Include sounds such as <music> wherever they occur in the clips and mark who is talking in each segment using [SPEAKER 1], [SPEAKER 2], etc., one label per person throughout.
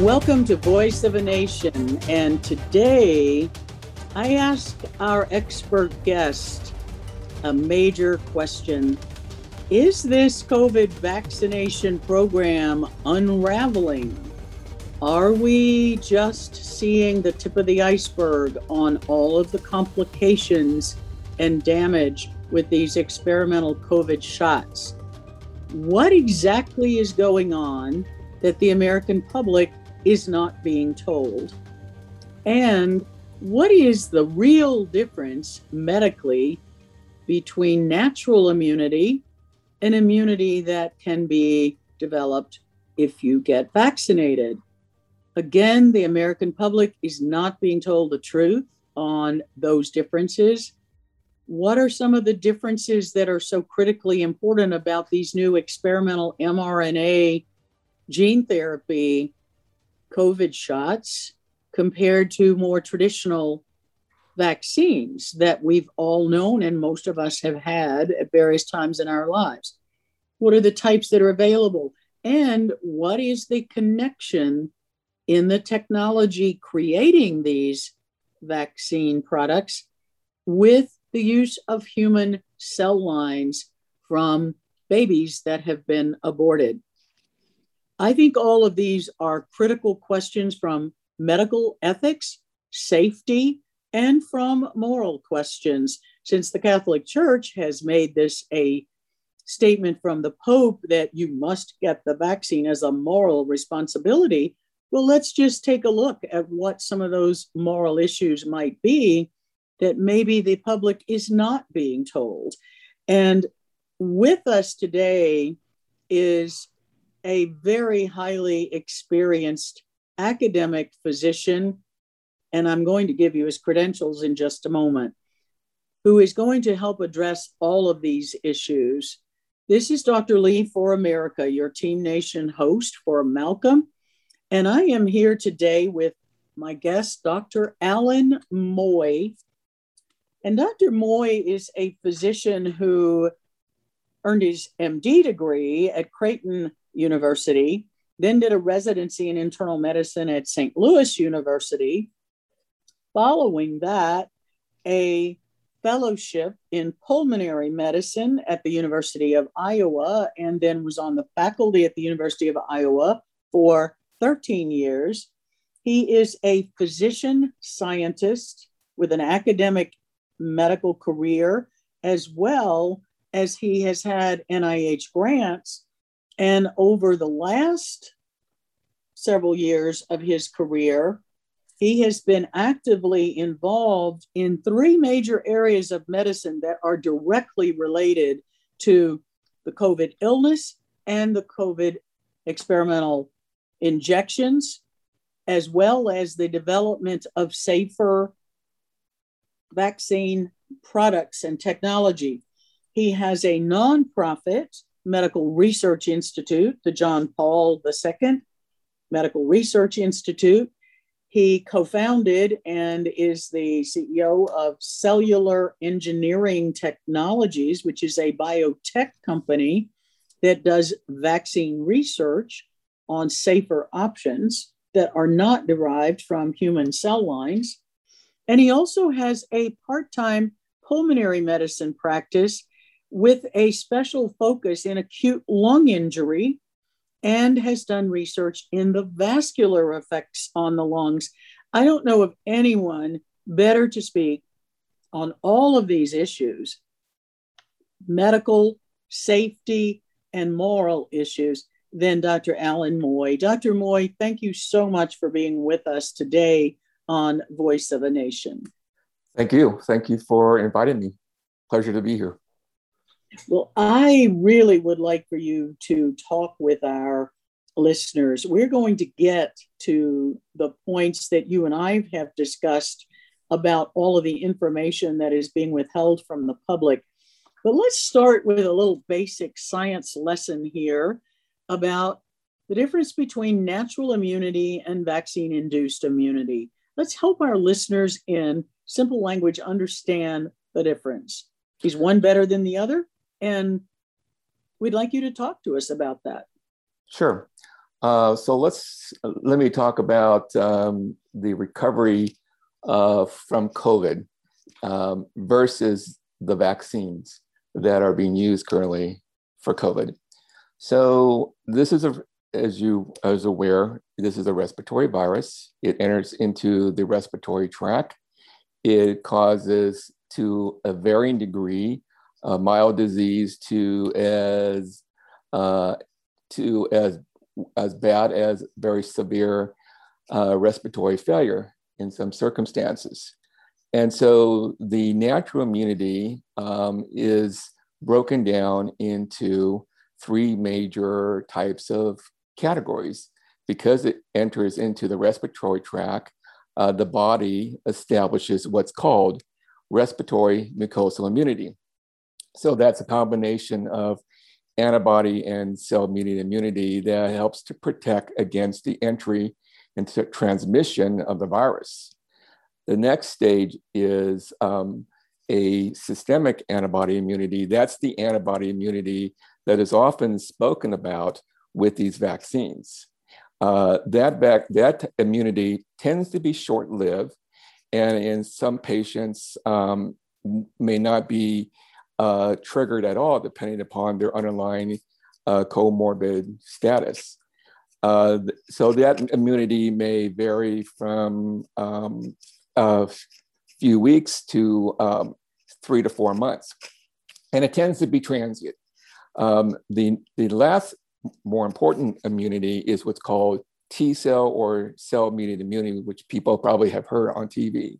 [SPEAKER 1] Welcome to Voice of a Nation. And today I ask our expert guest a major question Is this COVID vaccination program unraveling? Are we just seeing the tip of the iceberg on all of the complications and damage with these experimental COVID shots? What exactly is going on that the American public is not being told? And what is the real difference medically between natural immunity and immunity that can be developed if you get vaccinated? Again, the American public is not being told the truth on those differences. What are some of the differences that are so critically important about these new experimental mRNA gene therapy COVID shots compared to more traditional vaccines that we've all known and most of us have had at various times in our lives? What are the types that are available? And what is the connection in the technology creating these vaccine products with the use of human cell lines from babies that have been aborted? I think all of these are critical questions from medical ethics, safety, and from moral questions, since the Catholic Church has made this a statement from the Pope that you must get the vaccine as a moral responsibility. Well, let's just take a look at what some of those moral issues might be that maybe the public is not being told. And with us today is a very highly experienced academic physician, and I'm going to give you his credentials in just a moment, who is going to help address all of these issues. This is Dr. Lee for America, your Team Nation host for Malcolm. And I am here today with my guest, Dr. Alan Moy. And Dr. Moy is a physician who earned his MD degree at Creighton University, then did a residency in internal medicine at St. Louis University. Following that, a fellowship in pulmonary medicine at the University of Iowa, and then was on the faculty at the University of Iowa for 13 years. He is a physician scientist with an academic medical career, as well as he has had NIH grants and over the last several years of his career, he has been actively involved in three major areas of medicine that are directly related to the COVID illness and the COVID experimental injections, as well as the development of safer vaccine products and technology. He has a nonprofit Medical Research Institute, the John Paul II Medical Research Institute. He co founded and is the CEO of Cellular Engineering Technologies, which is a biotech company that does vaccine research on safer options that are not derived from human cell lines. And he also has a part time pulmonary medicine practice with a special focus in acute lung injury and has done research in the vascular effects on the lungs. I don't know of anyone better to speak on all of these issues medical, safety, and moral issues than Dr. Alan Moy. Dr. Moy, thank you so much for being with us today on Voice of a Nation.
[SPEAKER 2] Thank you. Thank you for inviting me. Pleasure to be here.
[SPEAKER 1] Well, I really would like for you to talk with our listeners. We're going to get to the points that you and I have discussed about all of the information that is being withheld from the public. But let's start with a little basic science lesson here about the difference between natural immunity and vaccine induced immunity. Let's help our listeners in simple language understand the difference. Is one better than the other? And we'd like you to talk to us about that.
[SPEAKER 2] Sure. Uh, so let's let me talk about um, the recovery uh, from COVID um, versus the vaccines that are being used currently for COVID. So this is a, as you as aware, this is a respiratory virus. It enters into the respiratory tract. It causes to a varying degree uh, mild disease to as uh, to as as bad as very severe uh, respiratory failure in some circumstances. And so the natural immunity um, is broken down into three major types of categories. Because it enters into the respiratory tract, uh, the body establishes what's called respiratory mucosal immunity. So that's a combination of antibody and cell mediated immunity that helps to protect against the entry and transmission of the virus. The next stage is um, a systemic antibody immunity. That's the antibody immunity that is often spoken about with these vaccines. Uh, that, back, that immunity tends to be short lived, and in some patients um, may not be uh, triggered at all, depending upon their underlying uh, comorbid status. Uh, so that immunity may vary from um, a few weeks to um, three to four months, and it tends to be transient. Um, the, the last more important immunity is what's called T cell or cell mediated immunity, which people probably have heard on TV.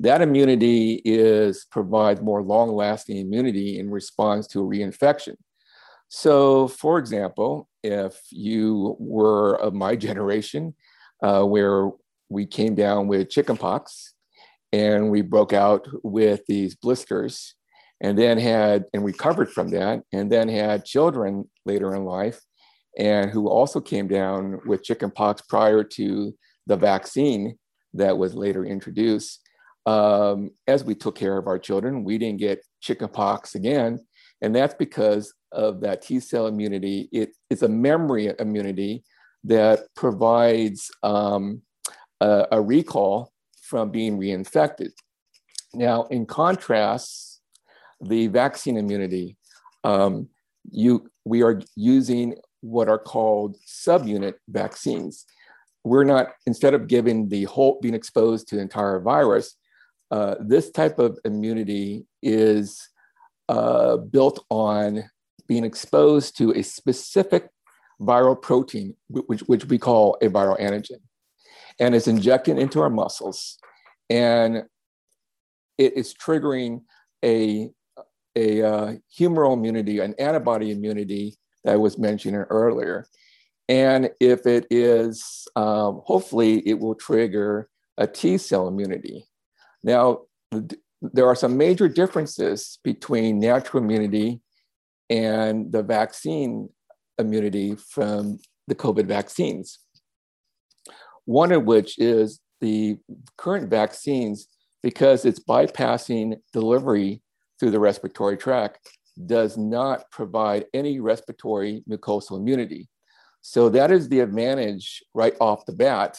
[SPEAKER 2] That immunity is provides more long-lasting immunity in response to a reinfection. So, for example, if you were of my <laughs> generation, uh, where we came down with chickenpox and we broke out with these blisters, and then had and recovered from that, and then had children later in life, and who also came down with chickenpox prior to the vaccine that was later introduced um, as we took care of our children, we didn't get chickenpox again. And that's because of that T cell immunity. It, it's a memory immunity that provides um, a, a, recall from being reinfected. Now, in contrast, the vaccine immunity, um, you, we are using what are called subunit vaccines. We're not, instead of giving the whole, being exposed to the entire virus, uh, this type of immunity is uh, built on being exposed to a specific viral protein, which, which we call a viral antigen. And it's injected into our muscles. And it is triggering a, a uh, humoral immunity, an antibody immunity that I was mentioning earlier. And if it is, um, hopefully, it will trigger a T cell immunity. Now, there are some major differences between natural immunity and the vaccine immunity from the COVID vaccines. One of which is the current vaccines, because it's bypassing delivery through the respiratory tract, does not provide any respiratory mucosal immunity. So that is the advantage right off the bat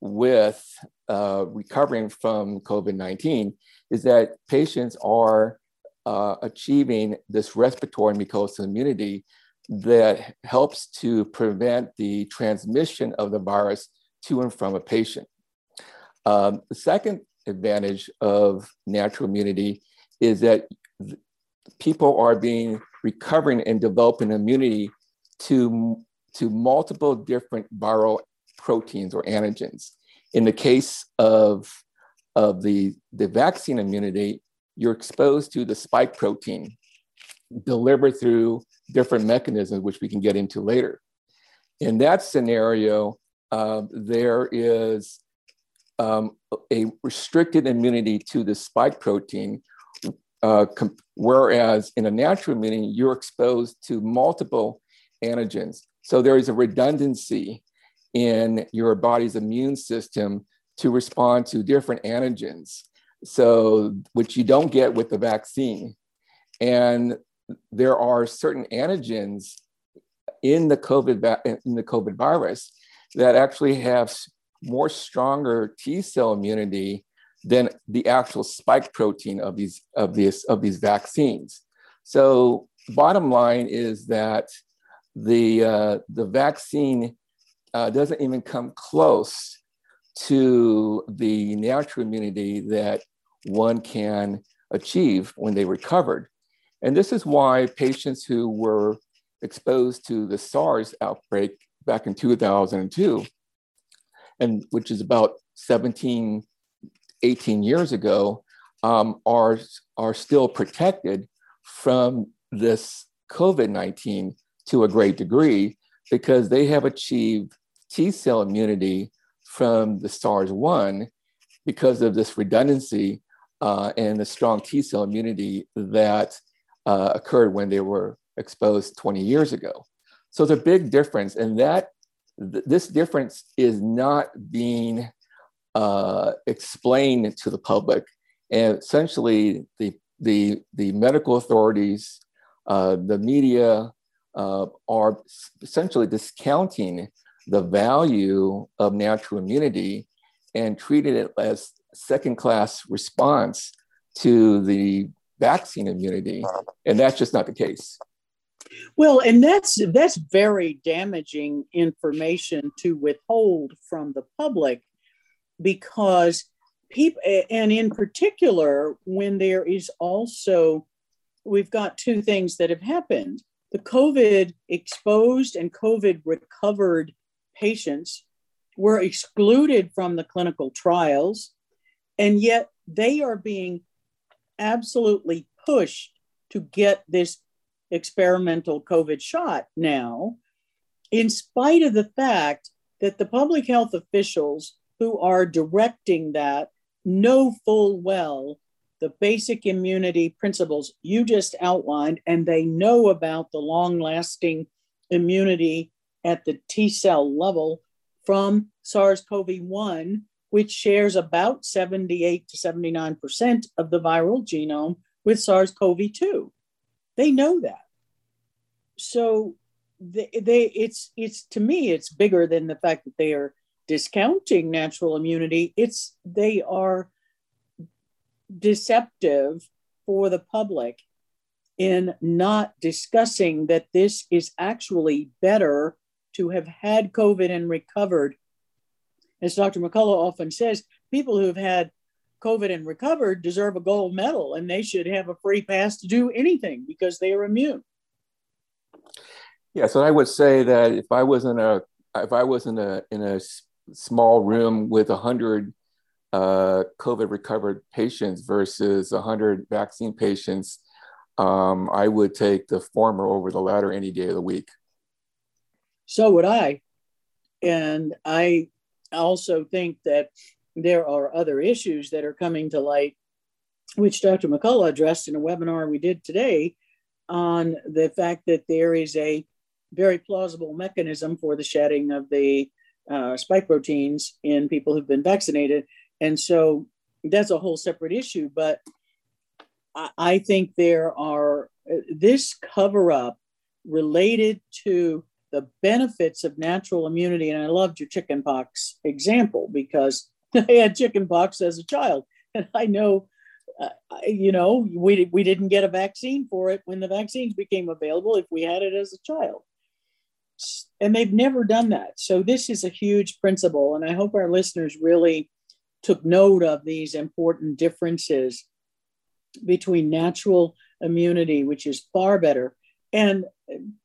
[SPEAKER 2] with uh, recovering from COVID 19 is that patients are uh, achieving this respiratory mucosal immunity that helps to prevent the transmission of the virus to and from a patient. Um, the second advantage of natural immunity is that people are being recovering and developing immunity to, to multiple different viral proteins or antigens. In the case of, of the, the vaccine immunity, you're exposed to the spike protein delivered through different mechanisms, which we can get into later. in that scenario, uh, there is um, a restricted immunity to the spike protein, uh, com- whereas in a natural immunity, you're exposed to multiple antigens. So there is a redundancy in your body's immune system to respond to different antigens. So, which you don't get with the vaccine. And there are certain antigens in the COVID in the COVID virus that actually have more stronger T cell immunity than the actual spike protein of these of these of these vaccines. So bottom line is that the uh, the vaccine uh, doesn't even come close to the natural immunity that one can achieve when they recovered. And this is why patients who were exposed to the SARS outbreak back in 2002, and which is about 17, 18 years ago, um, are, are still protected from this COVID 19 to a great degree because they have achieved T cell immunity from the SARS 1 because of this redundancy uh, and the strong T cell immunity that uh, occurred when they were exposed 20 years ago. So it's a big difference, and that th- this difference is not being uh, explained to the public. And essentially, the the the medical authorities, uh, the media uh, are essentially discounting the value of natural immunity and treated it as second class response to the vaccine immunity. And that's just not the case.
[SPEAKER 1] Well, and that's that's very damaging information to withhold from the public because people and in particular when there is also we've got two things that have happened. The COVID exposed and COVID recovered patients were excluded from the clinical trials, and yet they are being absolutely pushed to get this experimental COVID shot now, in spite of the fact that the public health officials who are directing that know full well the basic immunity principles you just outlined, and they know about the long lasting immunity at the T cell level from SARS CoV 1, which shares about 78 to 79% of the viral genome with SARS CoV 2. They know that. So they, they it's it's to me it's bigger than the fact that they are discounting natural immunity it's they are deceptive for the public in not discussing that this is actually better to have had COVID and recovered. As Dr. McCullough often says, people who have had COVID and recovered deserve a gold medal and they should have a free pass to do anything because they are immune.
[SPEAKER 2] Yeah, so I would say that if I was in a if I was in a in a small room with hundred uh, COVID recovered patients versus hundred vaccine patients, um, I would take the former over the latter any day of the week.
[SPEAKER 1] So would I. And I also think that there are other issues that are coming to light, which Dr. McCullough addressed in a webinar we did today on the fact that there is a very plausible mechanism for the shedding of the uh, spike proteins in people who've been vaccinated. And so that's a whole separate issue. But I, I think there are this cover up related to the benefits of natural immunity. And I loved your chickenpox example because <laughs> I had chickenpox as a child. And I know, uh, you know, we, we didn't get a vaccine for it when the vaccines became available if we had it as a child. And they've never done that. So this is a huge principle. And I hope our listeners really took note of these important differences between natural immunity, which is far better. And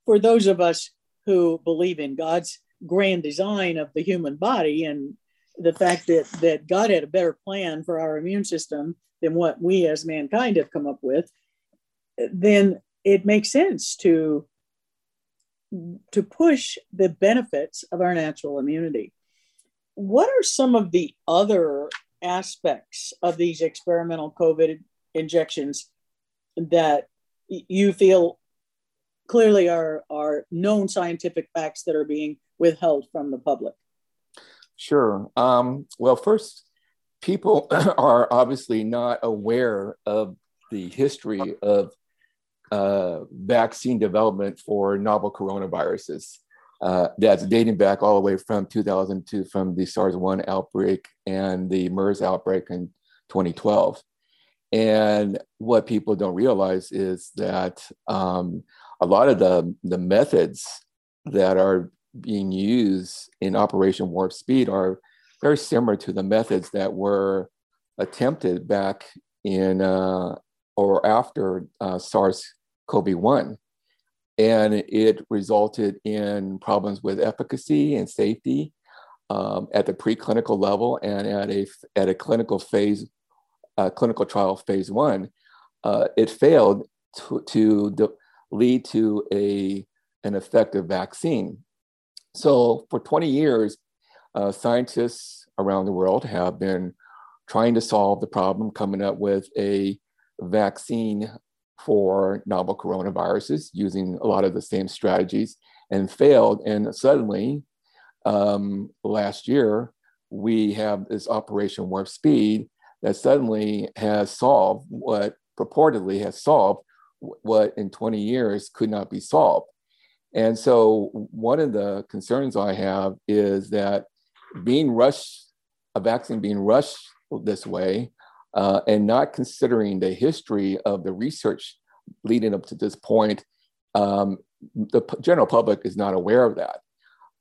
[SPEAKER 1] for those of us who believe in God's grand design of the human body and the fact that, that God had a better plan for our immune system than what we as mankind have come up with, then it makes sense to to push the benefits of our natural immunity. What are some of the other aspects of these experimental COVID injections that you feel clearly are, are known scientific facts that are being withheld from the public?
[SPEAKER 2] Sure. Um, well, first, people <clears throat> are obviously not aware of the history of uh, vaccine development for novel coronaviruses. Uh, that's dating back all the way from 2002 from the SARS-1 outbreak and the MERS outbreak in 2012. And what people don't realize is that um, a lot of the, the methods that are being used in Operation Warp Speed are very similar to the methods that were attempted back in uh, or after uh, SARS CoV 1. And it resulted in problems with efficacy and safety um, at the preclinical level and at a, at a clinical phase, uh, clinical trial phase one. Uh, it failed to, to lead to a, an effective vaccine. So for 20 years, uh, scientists around the world have been trying to solve the problem, coming up with a vaccine for novel coronaviruses using a lot of the same strategies and failed. And suddenly, um, last year, we have this Operation Warp Speed that suddenly has solved what purportedly has solved what in 20 years could not be solved. And so, one of the concerns I have is that being rushed, a vaccine being rushed this way, uh, and not considering the history of the research leading up to this point, um, the p- general public is not aware of that.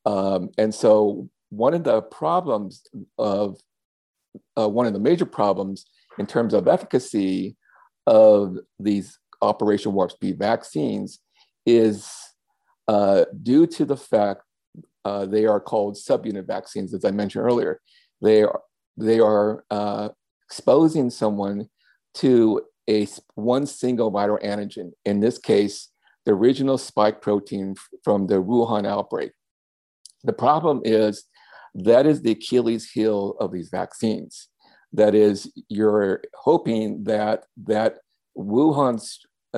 [SPEAKER 2] Um, and so, one of the problems of uh, one of the major problems in terms of efficacy of these Operation Warp Speed vaccines is uh, due to the fact uh, they are called subunit vaccines, as I mentioned earlier. They are, they are uh, exposing someone to a one single viral antigen, in this case, the original spike protein from the Wuhan outbreak. The problem is that is the Achilles heel of these vaccines. That is, you're hoping that that Wuhan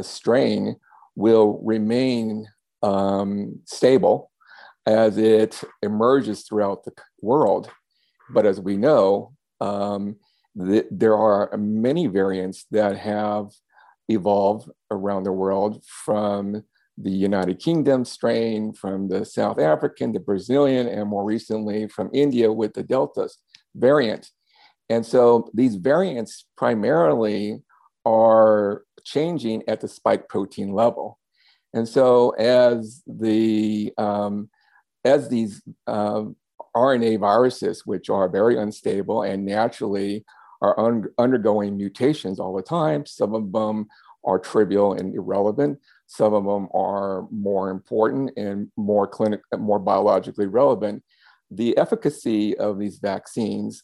[SPEAKER 2] strain will remain um, stable as it emerges throughout the world. But as we know, um, th- there are many variants that have evolved around the world from the United Kingdom strain, from the South African, the Brazilian, and more recently from India with the Delta variant. And so these variants primarily are changing at the spike protein level. And so as the um, as these um, RNA viruses, which are very unstable and naturally are un- undergoing mutations all the time, some of them are trivial and irrelevant. Some of them are more important and more clinic, more biologically relevant. The efficacy of these vaccines,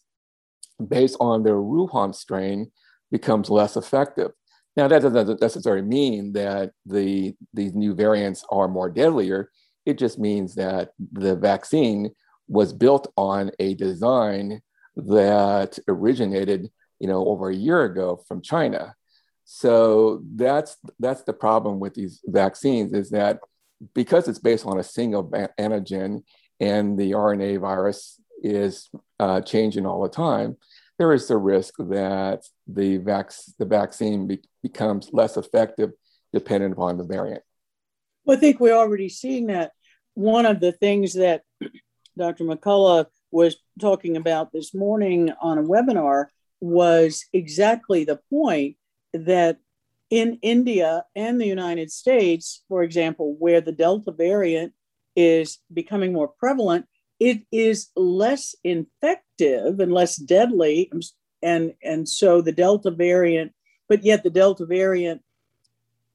[SPEAKER 2] based on their Wuhan strain, becomes less effective. Now, that doesn't necessarily mean that the, these new variants are more deadlier. It just means that the vaccine was built on a design that originated, you know, over a year ago from China. So that's that's the problem with these vaccines is that because it's based on a single antigen and the RNA virus is uh, changing all the time, there is the risk that the, vac- the vaccine be- becomes less effective dependent upon the variant.
[SPEAKER 1] Well, I think we're already seeing that. One of the things that <clears throat> Dr. McCullough was talking about this morning on a webinar was exactly the point that in India and the United States, for example, where the Delta variant is becoming more prevalent, it is less infective and less deadly. And, and so the Delta variant, but yet the Delta variant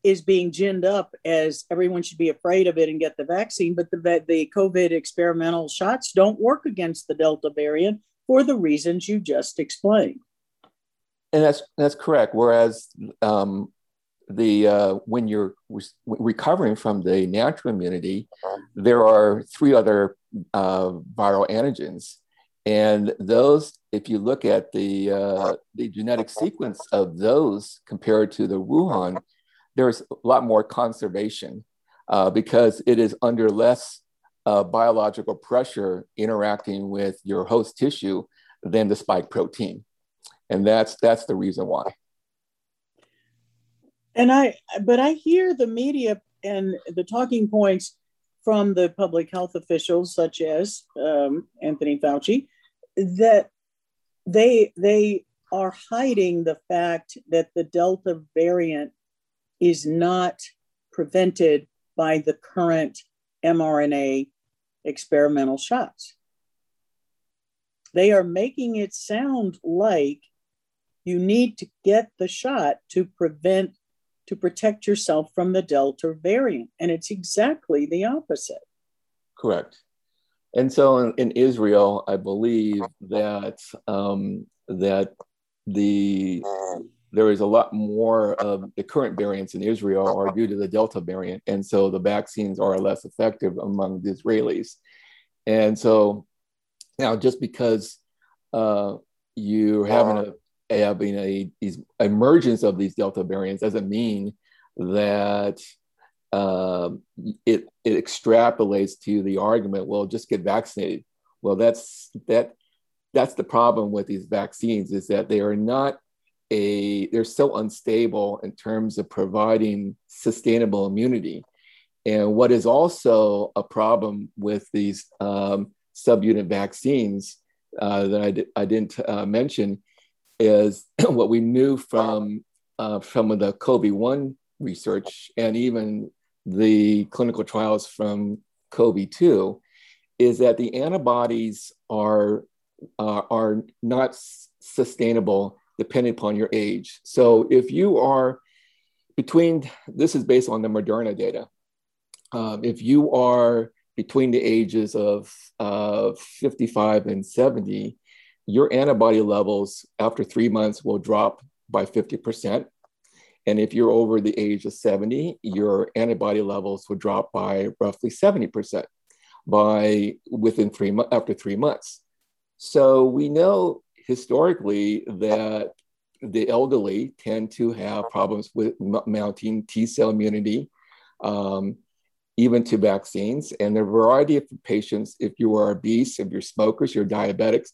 [SPEAKER 1] is being ginned up as everyone should be afraid of it and get the vaccine. But the, the COVID experimental shots don't work against the Delta variant for the reasons you just explained.
[SPEAKER 2] And that's that's correct. Whereas um, the uh, when you're re- recovering from the natural immunity, there are three other uh, viral antigens, and those, if you look at the uh, the genetic sequence of those compared to the Wuhan, there's a lot more conservation uh, because it is under less uh, biological pressure interacting with your host tissue than the spike protein, and that's that's the reason why.
[SPEAKER 1] And I, but I hear the media and the talking points from the public health officials, such as um, Anthony Fauci, that they they are hiding the fact that the Delta variant is not prevented by the current mRNA experimental shots. They are making it sound like you need to get the shot to prevent to protect yourself from the Delta variant. And it's exactly the opposite.
[SPEAKER 2] Correct. And so in, in Israel, I believe that um, that the there is a lot more of the current variants in Israel are due to the Delta variant, and so the vaccines are less effective among the Israelis. And so now, just because uh, you're having a having a these emergence of these delta variants doesn't mean that uh, it it extrapolates to the argument well just get vaccinated. Well that's that that's the problem with these vaccines is that they are not a they're so unstable in terms of providing sustainable immunity. And what is also a problem with these um, subunit vaccines uh, that I, di- I didn't uh, mention is <clears throat> what we knew from uh, of the COVID 1 research and even the clinical trials from COVID 2 is that the antibodies are, uh, are not sustainable depending upon your age. So if you are between, this is based on the Moderna data. Um, if you are between the ages of uh, 55 and 70, your antibody levels after three months will drop by 50%. And if you're over the age of 70, your antibody levels would drop by roughly 70% by within three months after three months. So we know historically that the elderly tend to have problems with mounting T cell immunity, um, even to vaccines. And a variety of patients, if you are obese, if you're smokers, you're diabetics,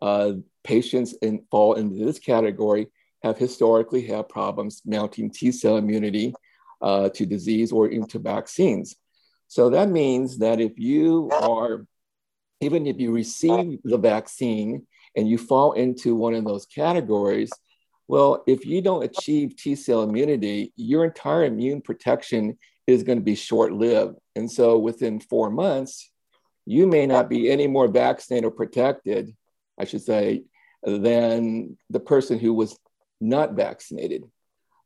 [SPEAKER 2] uh, patients in, fall into this category have historically had problems mounting T cell immunity uh, to disease or even to vaccines. So that means that if you are, even if you receive the vaccine and you fall into one of those categories, well, if you don't achieve T cell immunity, your entire immune protection is going to be short lived. And so within four months, you may not be any more vaccinated or protected I should say, than the person who was not vaccinated.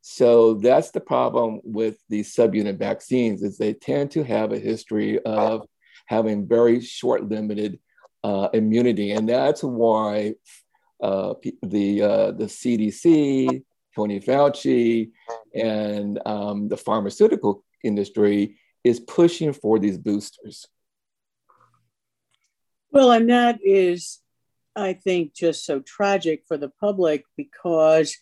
[SPEAKER 2] So that's the problem with these subunit vaccines is they tend to have a history of having very short limited uh, immunity. And that's why uh, the, uh, the CDC, Tony Fauci, and um, the pharmaceutical industry is pushing for these boosters.
[SPEAKER 1] Well, and that is I think, just so tragic for the public because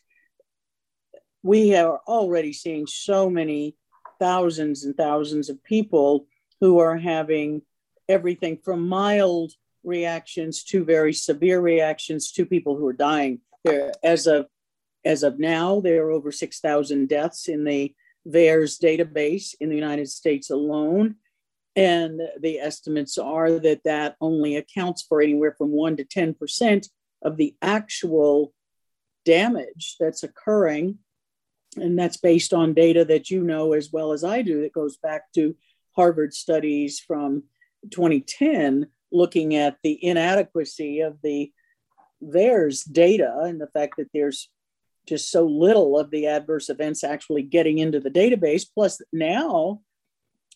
[SPEAKER 1] we are already seeing so many thousands and thousands of people who are having everything from mild reactions to very severe reactions to people who are dying. There, as of as of now, there are over 6,000 deaths in the VAERS database in the United States alone. And the estimates are that that only accounts for anywhere from 1% to 10% of the actual damage that's occurring. And that's based on data that you know as well as I do that goes back to Harvard studies from 2010, looking at the inadequacy of the VAERS data and the fact that there's just so little of the adverse events actually getting into the database. Plus, now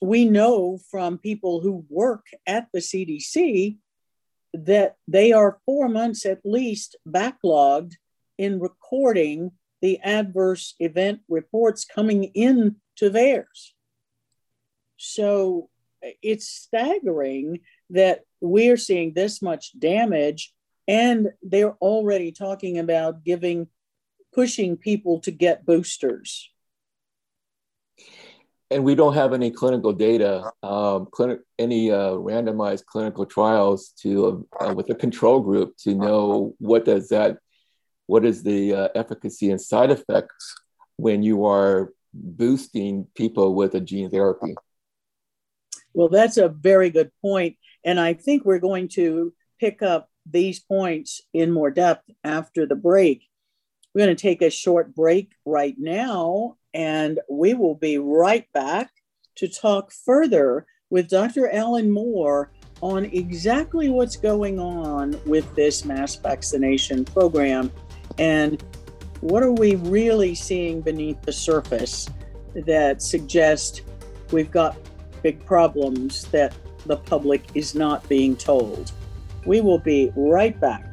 [SPEAKER 1] we know from people who work at the CDC that they are four months at least backlogged in recording the adverse event reports coming in to VAERS. So it's staggering that we're seeing this much damage, and they're already talking about giving, pushing people to get boosters.
[SPEAKER 2] And we don't have any clinical data, um, clinic, any uh, randomized clinical trials to uh, with a control group to know what does that, what is the uh, efficacy and side effects when you are boosting people with a gene therapy.
[SPEAKER 1] Well, that's a very good point. And I think we're going to pick up these points in more depth after the break. We're going to take a short break right now, and we will be right back to talk further with Dr. Alan Moy on exactly what's going on with this mass vaccination program and what are we really seeing beneath the surface that suggest we've got big problems that the public is not being told. We will be right back.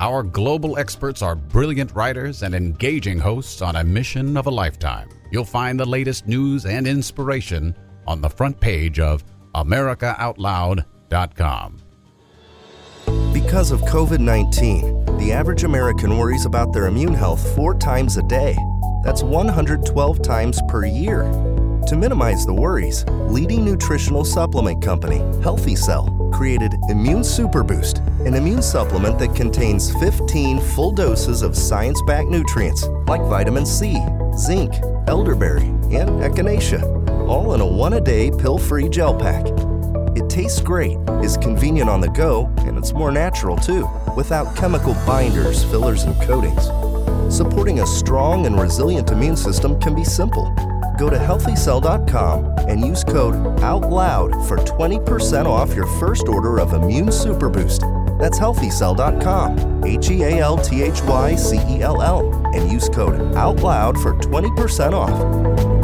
[SPEAKER 3] Our global experts are brilliant writers and engaging hosts on a mission of a lifetime. You'll find the latest news and inspiration on the front page of AmericaOutloud.com.
[SPEAKER 4] Because of COVID 19, the average American worries about their immune health four times a day. That's 112 times per year. To minimize the worries, leading nutritional supplement company, Healthy Cell, created Immune Super Boost, an immune supplement that contains 15 full doses of science backed nutrients like vitamin C, zinc, elderberry, and echinacea, all in a one a day pill free gel pack. It tastes great, is convenient on the go, and it's more natural too, without chemical binders, fillers, and coatings. Supporting a strong and resilient immune system can be simple go to healthycell.com and use code OUTLOUD for 20% off your first order of Immune Super Boost. That's healthycell.com, H E A L T H Y C E L L, and use code OUTLOUD for 20% off.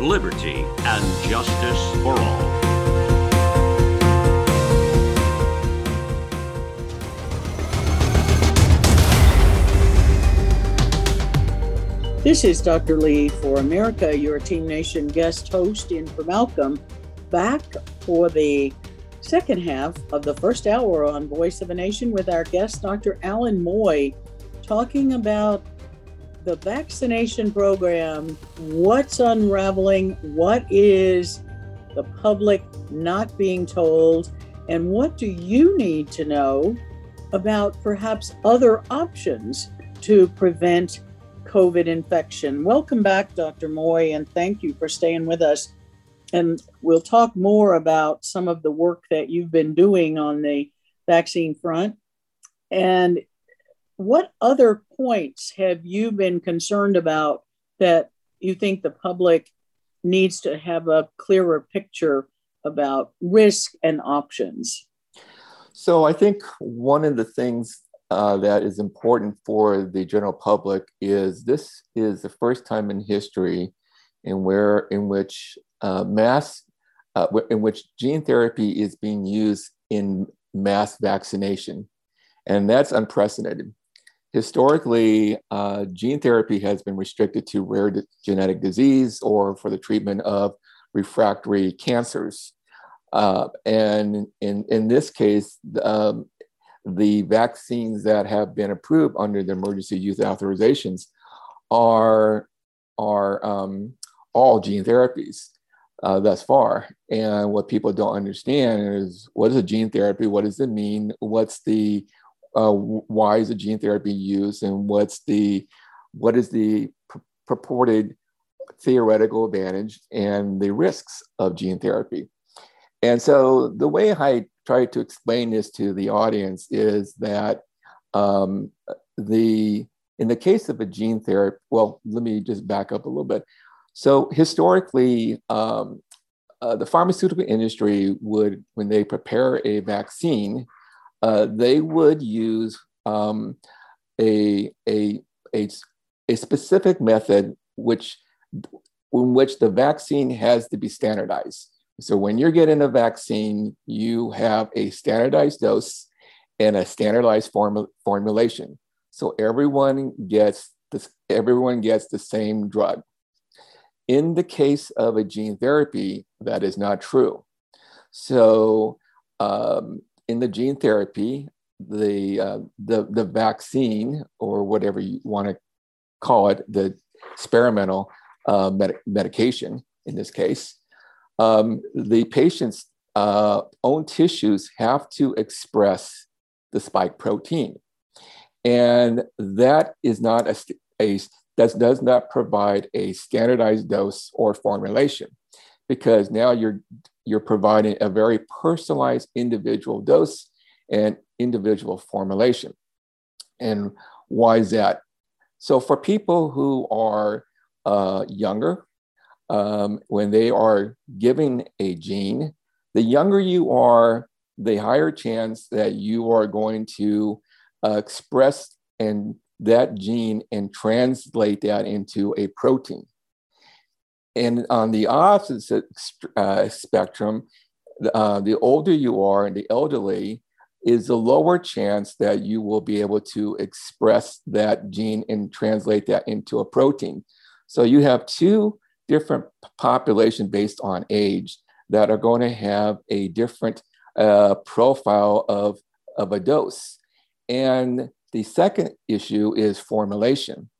[SPEAKER 5] liberty, and justice for all.
[SPEAKER 1] This is Dr. Lee for America, your Team Nation guest host in for Malcolm, back for the second half of the first hour on Voice of a Nation with our guest, Dr. Alan Moy, talking about the vaccination program, what's unraveling, what is the public not being told, and what do you need to know about perhaps other options to prevent COVID infection? Welcome back, Dr. Moy, and thank you for staying with us. And we'll talk more about some of the work that you've been doing on the vaccine front. And what other points have you been concerned about that you think the public needs to have a clearer picture about risk and options?
[SPEAKER 2] So, I think one of the things uh, that is important for the general public is this is the first time in history in where in which uh, mass uh, in which gene therapy is being used in mass vaccination and that's unprecedented historically, uh, gene therapy has been restricted to rare genetic disease or for the treatment of refractory cancers. Uh, and in, in this case, um, the vaccines that have been approved under the emergency use authorizations are, are um, all gene therapies uh, thus far. And what people don't understand is what is a gene therapy? What does it mean? What's the uh, why is the gene therapy used and what's the what is the purported theoretical advantage and the risks of gene therapy and so the way i try to explain this to the audience is that um, the in the case of a gene therapy, well, let me just back up a little bit. So historically, um, uh, the pharmaceutical industry would, when they prepare a vaccine, uh, they would use um, a, a, a, a specific method which in which the vaccine has to be standardized. So when you're getting a vaccine, you have a standardized dose and a standardized form- formulation. So everyone gets this, everyone gets the same drug. In the case of a gene therapy, that is not true. So um, in the gene therapy, the, uh, the, the vaccine or whatever you want to call it, the experimental uh, med- medication in this case, um, the patient's uh, own tissues have to express the spike protein. And that is not a, a that does not provide a standardized dose or formulation because now you're you're providing a very personalized individual dose and individual formulation. And why is that? So for people who are uh, younger, um, when they are giving a gene, the younger you are, the higher chance that you are going to uh, express and that gene and translate that into a protein. And on the opposite uh, spectrum, uh, the older you are and the elderly, is the lower chance that you will be able to express that gene and translate that into a protein. So you have two different population based on age that are going to have a different uh, profile of, of a dose. And the second issue is formulation.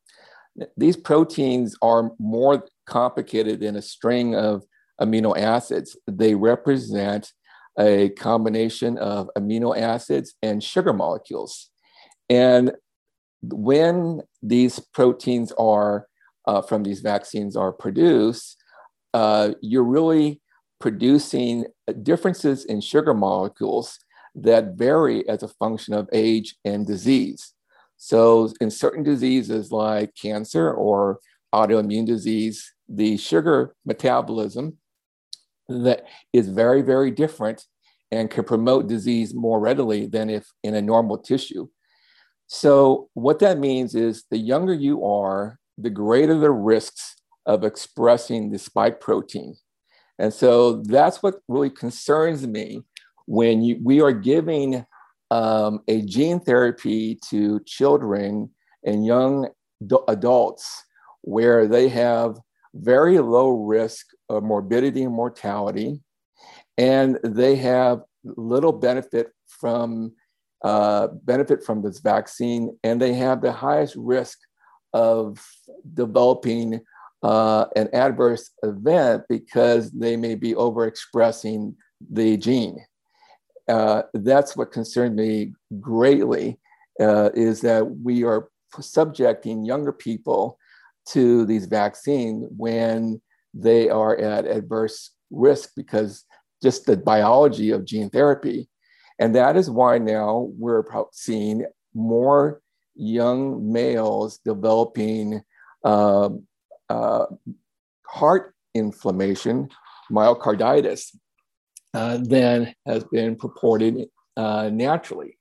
[SPEAKER 2] These proteins are more complicated than a string of amino acids. They represent a combination of amino acids and sugar molecules. And when these proteins are uh, from these vaccines are produced, uh, you're really producing differences in sugar molecules that vary as a function of age and disease. So, in certain diseases like cancer or autoimmune disease, the sugar metabolism that is very, very different and can promote disease more readily than if in a normal tissue. So, what that means is the younger you are, the greater the risks of expressing the spike protein. And so that's what really concerns me when you, we are giving um, a gene therapy to children and young adults where they have very low risk of morbidity and mortality, and they have little benefit from uh, benefit from this vaccine, and they have the highest risk of developing uh, an adverse event because they may be overexpressing the gene. Uh, that's what concerned me greatly uh, is that we are subjecting younger people to these vaccines when they are at adverse risk because just the biology of gene therapy. And that is why now we're seeing more young males developing uh, uh, heart inflammation, myocarditis, uh, than has been purported uh, naturally.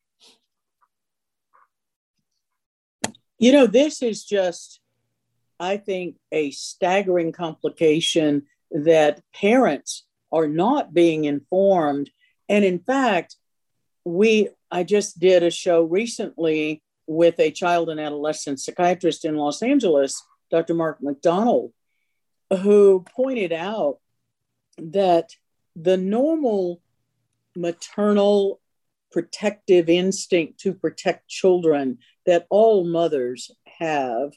[SPEAKER 1] You know, this is just, I think, a staggering complication that parents are not being informed. And in fact, we, I just did a show recently with a child and adolescent psychiatrist in Los Angeles, Dr. Mark McDonald, who pointed out that the normal maternal protective instinct to protect children that all mothers have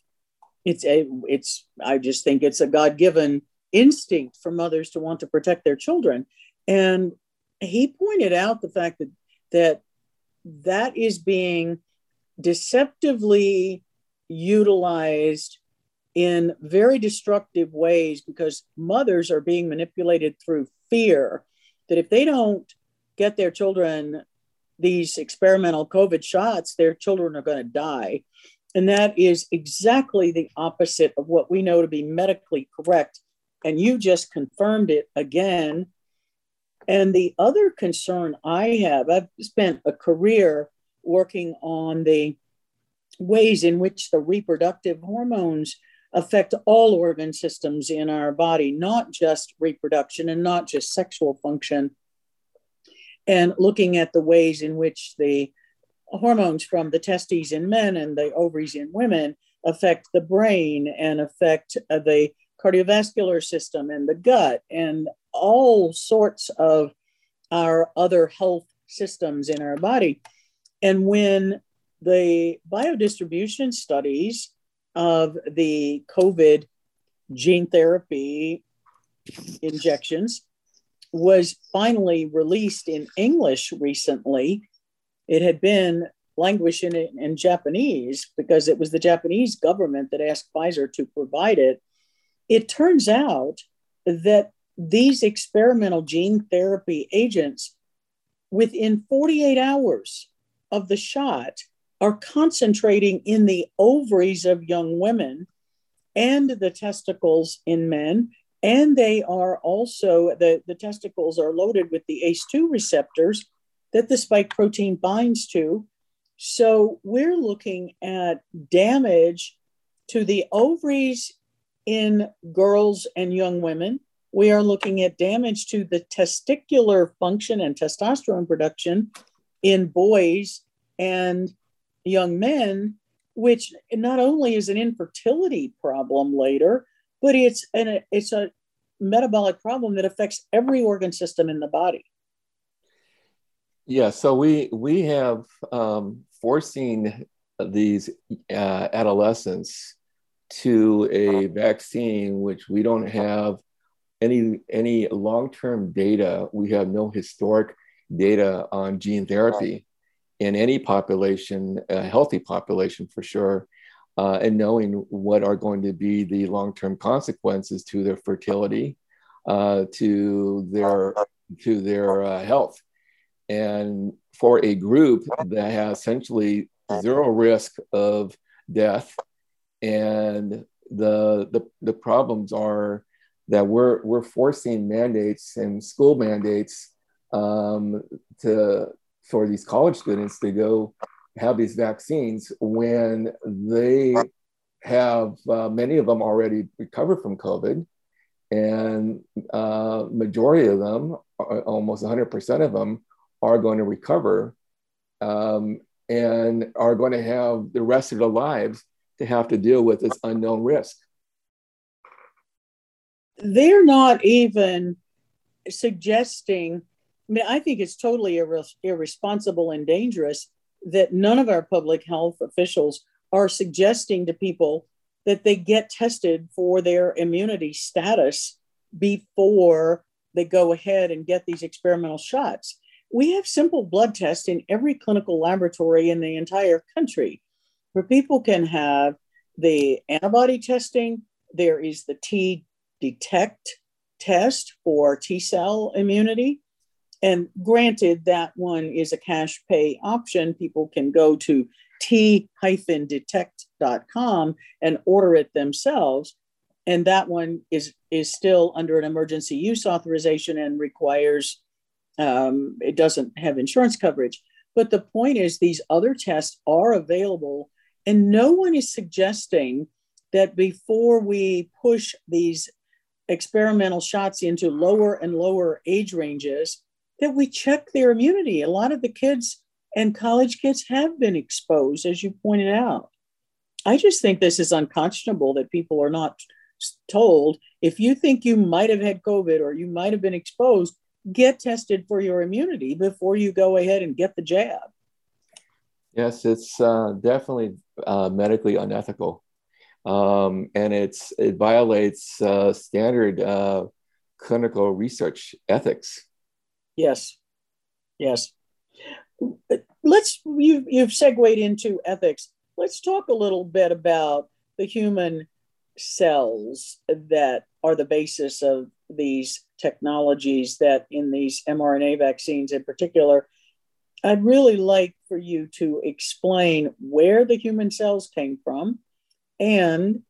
[SPEAKER 1] it's a it's i just think it's a god-given instinct for mothers to want to protect their children and he pointed out the fact that that that is being deceptively utilized in very destructive ways because mothers are being manipulated through fear that if they don't get their children these experimental COVID shots, their children are going to die. And that is exactly the opposite of what we know to be medically correct. And you just confirmed it again. And the other concern I have, I've spent a career working on the ways in which the reproductive hormones affect all organ systems in our body, not just reproduction and not just sexual function. And looking at the ways in which the hormones from the testes in men and the ovaries in women affect the brain and affect uh, the cardiovascular system and the gut and all sorts of our other health systems in our body. And when the biodistribution studies of the COVID gene therapy injections was finally released in English recently, it had been languishing in, in Japanese because it was the Japanese government that asked Pfizer to provide it. It turns out that these experimental gene therapy agents, within 48 hours of the shot, are concentrating in the ovaries of young women and the testicles in men. And they are also, the, the testicles are loaded with the ACE2 receptors that the spike protein binds to. So we're looking at damage to the ovaries in girls and young women. We are looking at damage to the testicular function and testosterone production in boys and young men, which not only is an infertility problem later, but it's an it's a metabolic problem that affects every organ system in the body.
[SPEAKER 2] Yeah, so we we have um, forcing these uh, adolescents to a vaccine which we don't have any any long-term data. We have no historic data on gene therapy in any population, a healthy population for sure, uh, and knowing what are going to be the long-term consequences to their fertility, uh, to their to their uh, health, and for a group that has essentially zero risk of death, and the the, the problems are that we're we're forcing mandates and school mandates um, to for these college students to go have these vaccines when they have uh, many of them already recovered from COVID, and uh, majority of them, uh, almost 100% of them, are going to recover um, and are going to have the rest of their lives to have to deal with this unknown risk.
[SPEAKER 1] They're not even suggesting I mean, I think it's totally irre- irresponsible and dangerous that none of our public health officials are suggesting to people that they get tested for their immunity status before they go ahead and get these experimental shots. We have simple blood tests in every clinical laboratory in the entire country where people can have the antibody testing. There is the T detect test for T cell immunity. And granted, that one is a cash pay option. People can go to t-detect.com and order it themselves. And that one is, is still under an emergency use authorization and requires, um, it doesn't have insurance coverage. But the point is, these other tests are available, and no one is suggesting that before we push these experimental shots into lower and lower age ranges, that we check their immunity. A lot of the kids and college kids have been exposed, as you pointed out. I just think this is unconscionable that people are not told if you think you might have had COVID or you might have been exposed, get tested for your immunity before you go ahead and get the jab.
[SPEAKER 2] Yes, it's uh, definitely uh, medically unethical. Um, and it's it violates uh, standard uh, clinical research ethics.
[SPEAKER 1] Yes. Yes. Let's, you, you've segued into ethics. Let's talk a little bit about the human cells that are the basis of these technologies that in these mRNA vaccines in particular, I'd really like for you to explain where the human cells came from and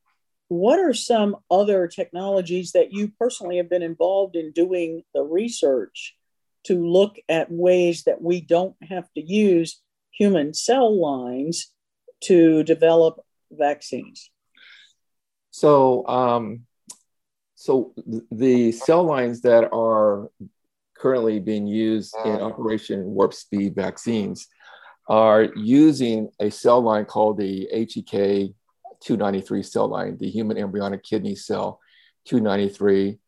[SPEAKER 1] what are some other technologies that you personally have been involved in doing the research to look at ways that we don't have to use human cell lines to develop vaccines?
[SPEAKER 2] So, um, so the cell lines that are currently being used in Operation Warp Speed vaccines are using a cell line called the HEK 293 cell line, the human embryonic kidney cell 293,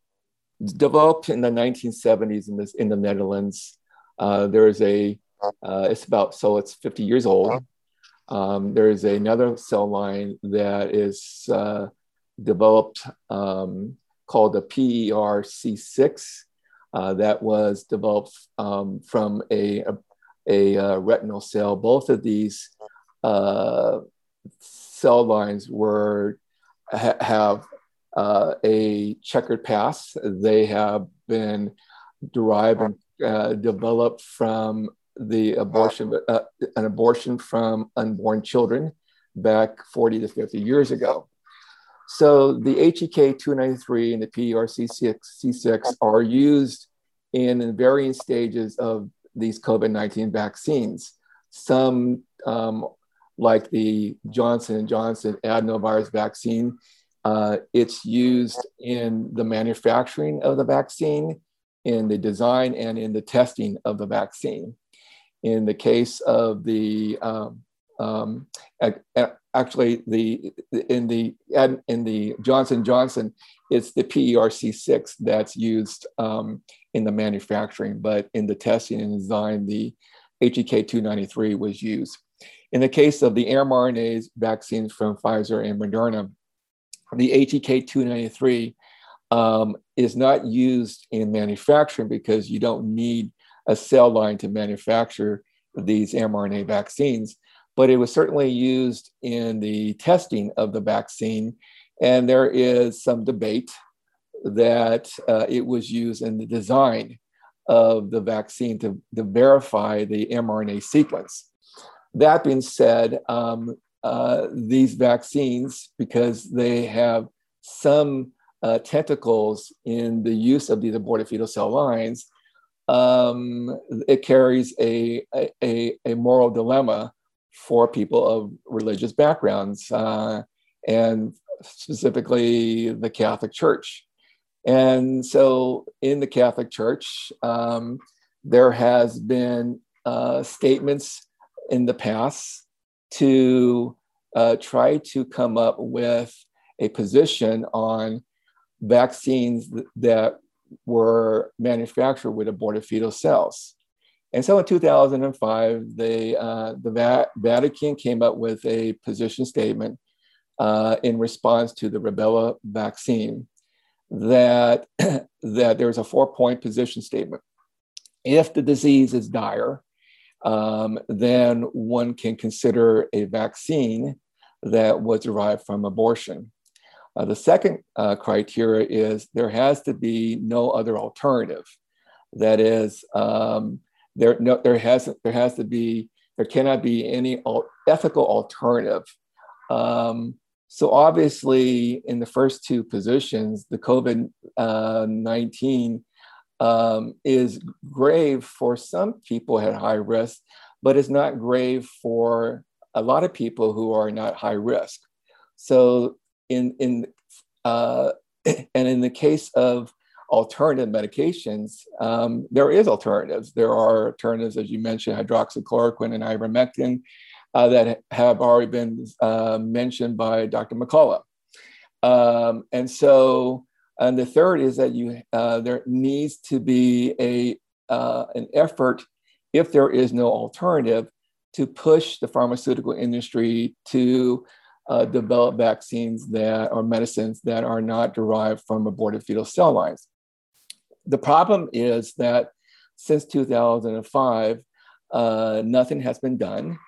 [SPEAKER 2] developed in the 1970s in, this, in the Netherlands. Uh, there is a, uh, it's about, so it's 50 years old. Um, there is another cell line that is uh, developed um, called the PERC6 uh, that was developed um, from a, a, a uh, retinal cell. Both of these uh, cell lines were ha- have uh, a checkered past. They have been derived and uh, developed from the abortion, uh, an abortion from unborn children back 40 to 50 years ago. So the HEK 293 and the PERC6 C6 are used in varying stages of these COVID 19 vaccines. Some, um, like the Johnson & Johnson adenovirus vaccine, uh, it's used in the manufacturing of the vaccine, in the design, and in the testing of the vaccine. In the case of the um, um, actually the in the in the Johnson Johnson, it's the PERC6 that's used um, in the manufacturing, but in the testing and design, the HEK 293 was used. In the case of the mRNA vaccines from Pfizer and Moderna, the HEK 293 um, is not used in manufacturing because you don't need a cell line to manufacture these mRNA vaccines but it was certainly used in the testing of the vaccine. And there is some debate that uh, it was used in the design of the vaccine to, to verify the mRNA sequence. That being said, um, uh, these vaccines, because they have some uh, tentacles in the use of these aborted fetal cell lines, um, it carries a, a, a moral dilemma for people of religious backgrounds, uh, and specifically the Catholic Church. And so, in the Catholic Church, um, there has been uh, statements in the past to uh, try to come up with a position on vaccines that were manufactured with aborted fetal cells. And so in 2005, they, uh, the Vatican came up with a position statement uh, in response to the rubella vaccine that, <clears throat> that there's a four point position statement. If the disease is dire, um, then one can consider a vaccine that was derived from abortion. Uh, the second uh, criteria is there has to be no other alternative. That is, um, there, no, there, has, there has to be, there cannot be any ethical alternative. Um, so obviously, in the first two positions, the COVID uh, 19 um, is grave for some people at high risk, but it's not grave for a lot of people who are not high risk. So, in in uh, <clears throat> and in the case of alternative medications, um, there is alternatives. There are alternatives, as you mentioned, hydroxychloroquine and ivermectin, uh, that have already been uh, mentioned by Dr. McCullough. Um, and so, and the third is that you uh, there needs to be a uh, an effort, if there is no alternative, to push the pharmaceutical industry to uh, develop vaccines that or medicines that are not derived from aborted fetal cell lines the problem is that since 2005, uh, nothing has been done.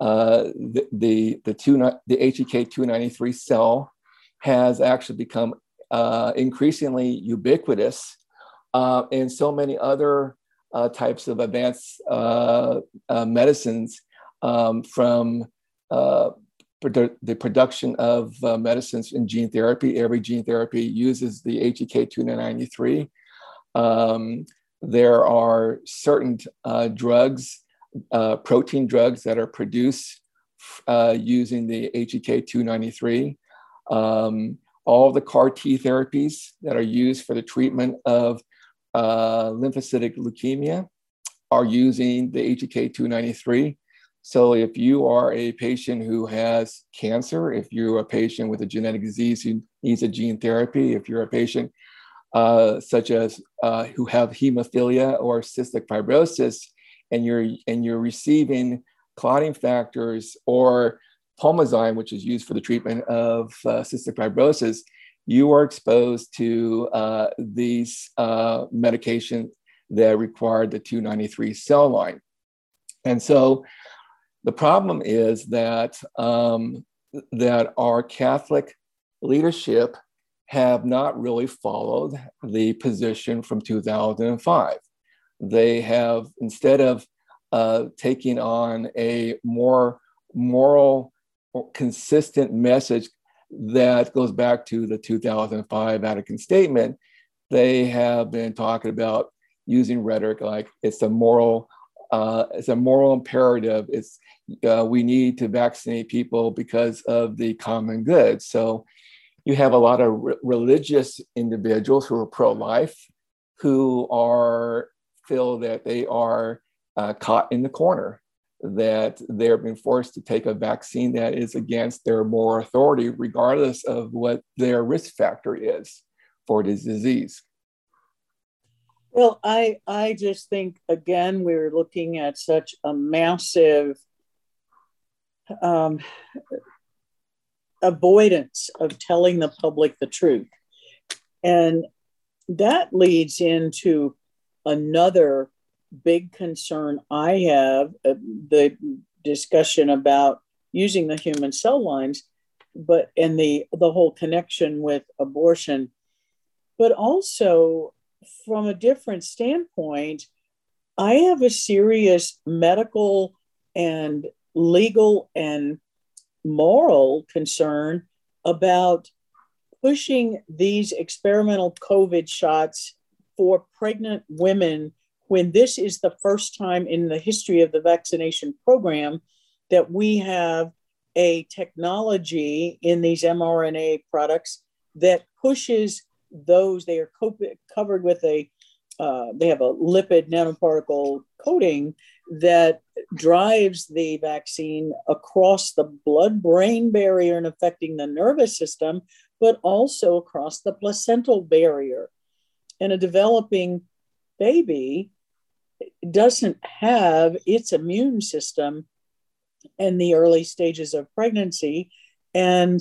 [SPEAKER 2] Uh, the, the, the, two, the HEK 293 cell has actually become uh, increasingly ubiquitous uh, and so many other uh, types of advanced uh, uh, medicines um, from uh, the production of medicines in gene therapy. Every gene therapy uses the HEK 293. Um, there are certain drugs, protein drugs that are produced using the HEK 293. Um, all the CAR T therapies that are used for the treatment of uh, lymphocytic leukemia are using the HEK 293. So if you are a patient who has cancer, if you're a patient with a genetic disease who needs a gene therapy, if you're a patient uh, such as uh, who have hemophilia or cystic fibrosis, and you're and you're receiving clotting factors or pulmozyme, which is used for the treatment of uh, cystic fibrosis, you are exposed to uh, these uh, medications that require the 293 cell line. And so the problem is that, um, that our Catholic leadership have not really followed the position from 2005. They have, instead of uh, taking on a more moral, consistent message that goes back to the 2005 Vatican Statement. They have been talking about using rhetoric like it's a moral, uh, it's a moral imperative. It's uh, we need to vaccinate people because of the common good. So you have a lot of re- religious individuals who are pro-life, who are feel that they are uh, caught in the corner that they're being forced to take a vaccine that is against their moral authority, regardless of what their risk factor is for this disease.
[SPEAKER 1] Well, I I just think again we're looking at such a massive um, avoidance of telling the public the truth, and that leads into another big concern I have uh, the discussion about using the human cell lines, but and the the whole connection with abortion, but also from a different standpoint, I have a serious medical and legal and moral concern about pushing these experimental COVID shots for pregnant women when this is the first time in the history of the vaccination program that we have a technology in these mRNA products that pushes those, they are co- covered with a, uh, they have a lipid nanoparticle coating that drives the vaccine across the blood brain barrier and affecting the nervous system, but also across the placental barrier. And a developing baby doesn't have its immune system in the early stages of pregnancy. And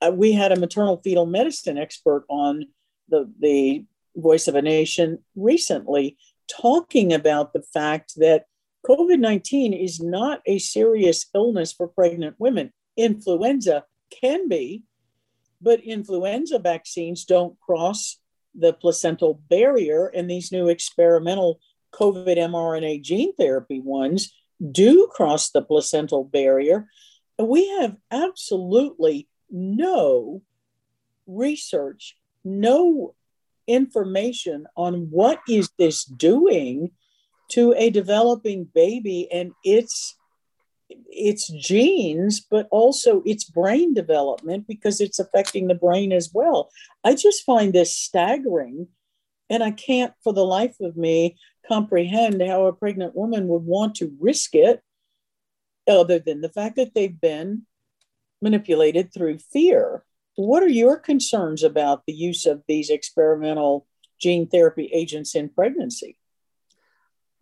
[SPEAKER 1] uh, we had a maternal fetal medicine expert on the, the Voice of a Nation recently talking about the fact that COVID 19 is not a serious illness for pregnant women. Influenza can be, but influenza vaccines don't cross the placental barrier, and these new experimental COVID mRNA gene therapy ones do cross the placental barrier. We have absolutely no research, no information on what is this doing to a developing baby and its its genes but also its brain development because it's affecting the brain as well i just find this staggering and i can't for the life of me comprehend how a pregnant woman would want to risk it other than the fact that they've been manipulated through fear. What are your concerns about the use of these experimental gene therapy agents in pregnancy?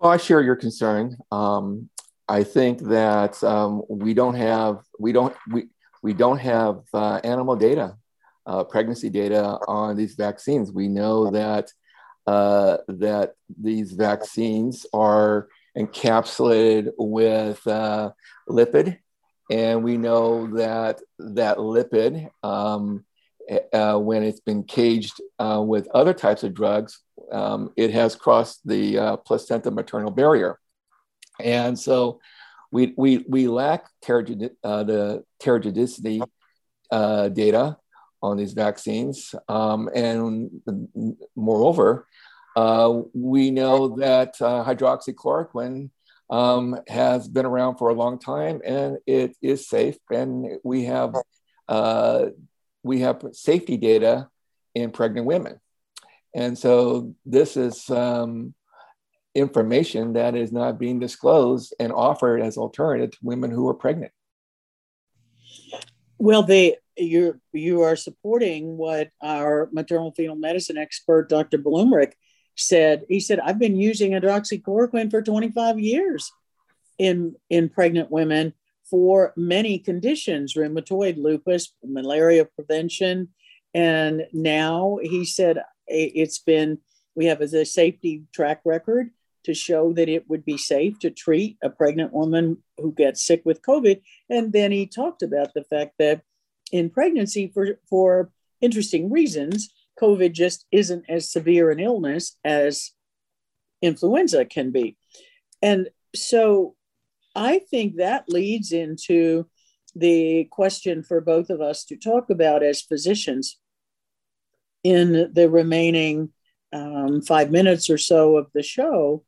[SPEAKER 2] Well, I share your concern. Um, I think that um, we don't have we don't we we don't have uh, animal data, uh, pregnancy data on these vaccines. We know that uh, that these vaccines are encapsulated with uh, lipid, and we know that that lipid um, uh, when it's been caged uh, with other types of drugs, um, it has crossed the uh, placenta maternal barrier. And so we, we, we lack uh, the teratogenicity uh, data on these vaccines. Um, and moreover, uh, we know that hydroxychloroquine um, has been around for a long time and it is safe. And we have uh, we have safety data in pregnant women. And so this is um, information that is not being disclosed and offered as alternative to women who are pregnant.
[SPEAKER 1] Well, they you you are supporting what our maternal fetal medicine expert, Dr. Blumreich, said. He said, "I've been using hydroxychloroquine for 25 years in in pregnant women, for many conditions rheumatoid, lupus, malaria prevention. And now he said it's been, we have a safety track record to show that it would be safe to treat a pregnant woman who gets sick with COVID. And then he talked about the fact that in pregnancy, for, for interesting reasons, COVID just isn't as severe an illness as influenza can be. And so I think that leads into the question for both of us to talk about as physicians in the remaining um, five minutes or so of the show.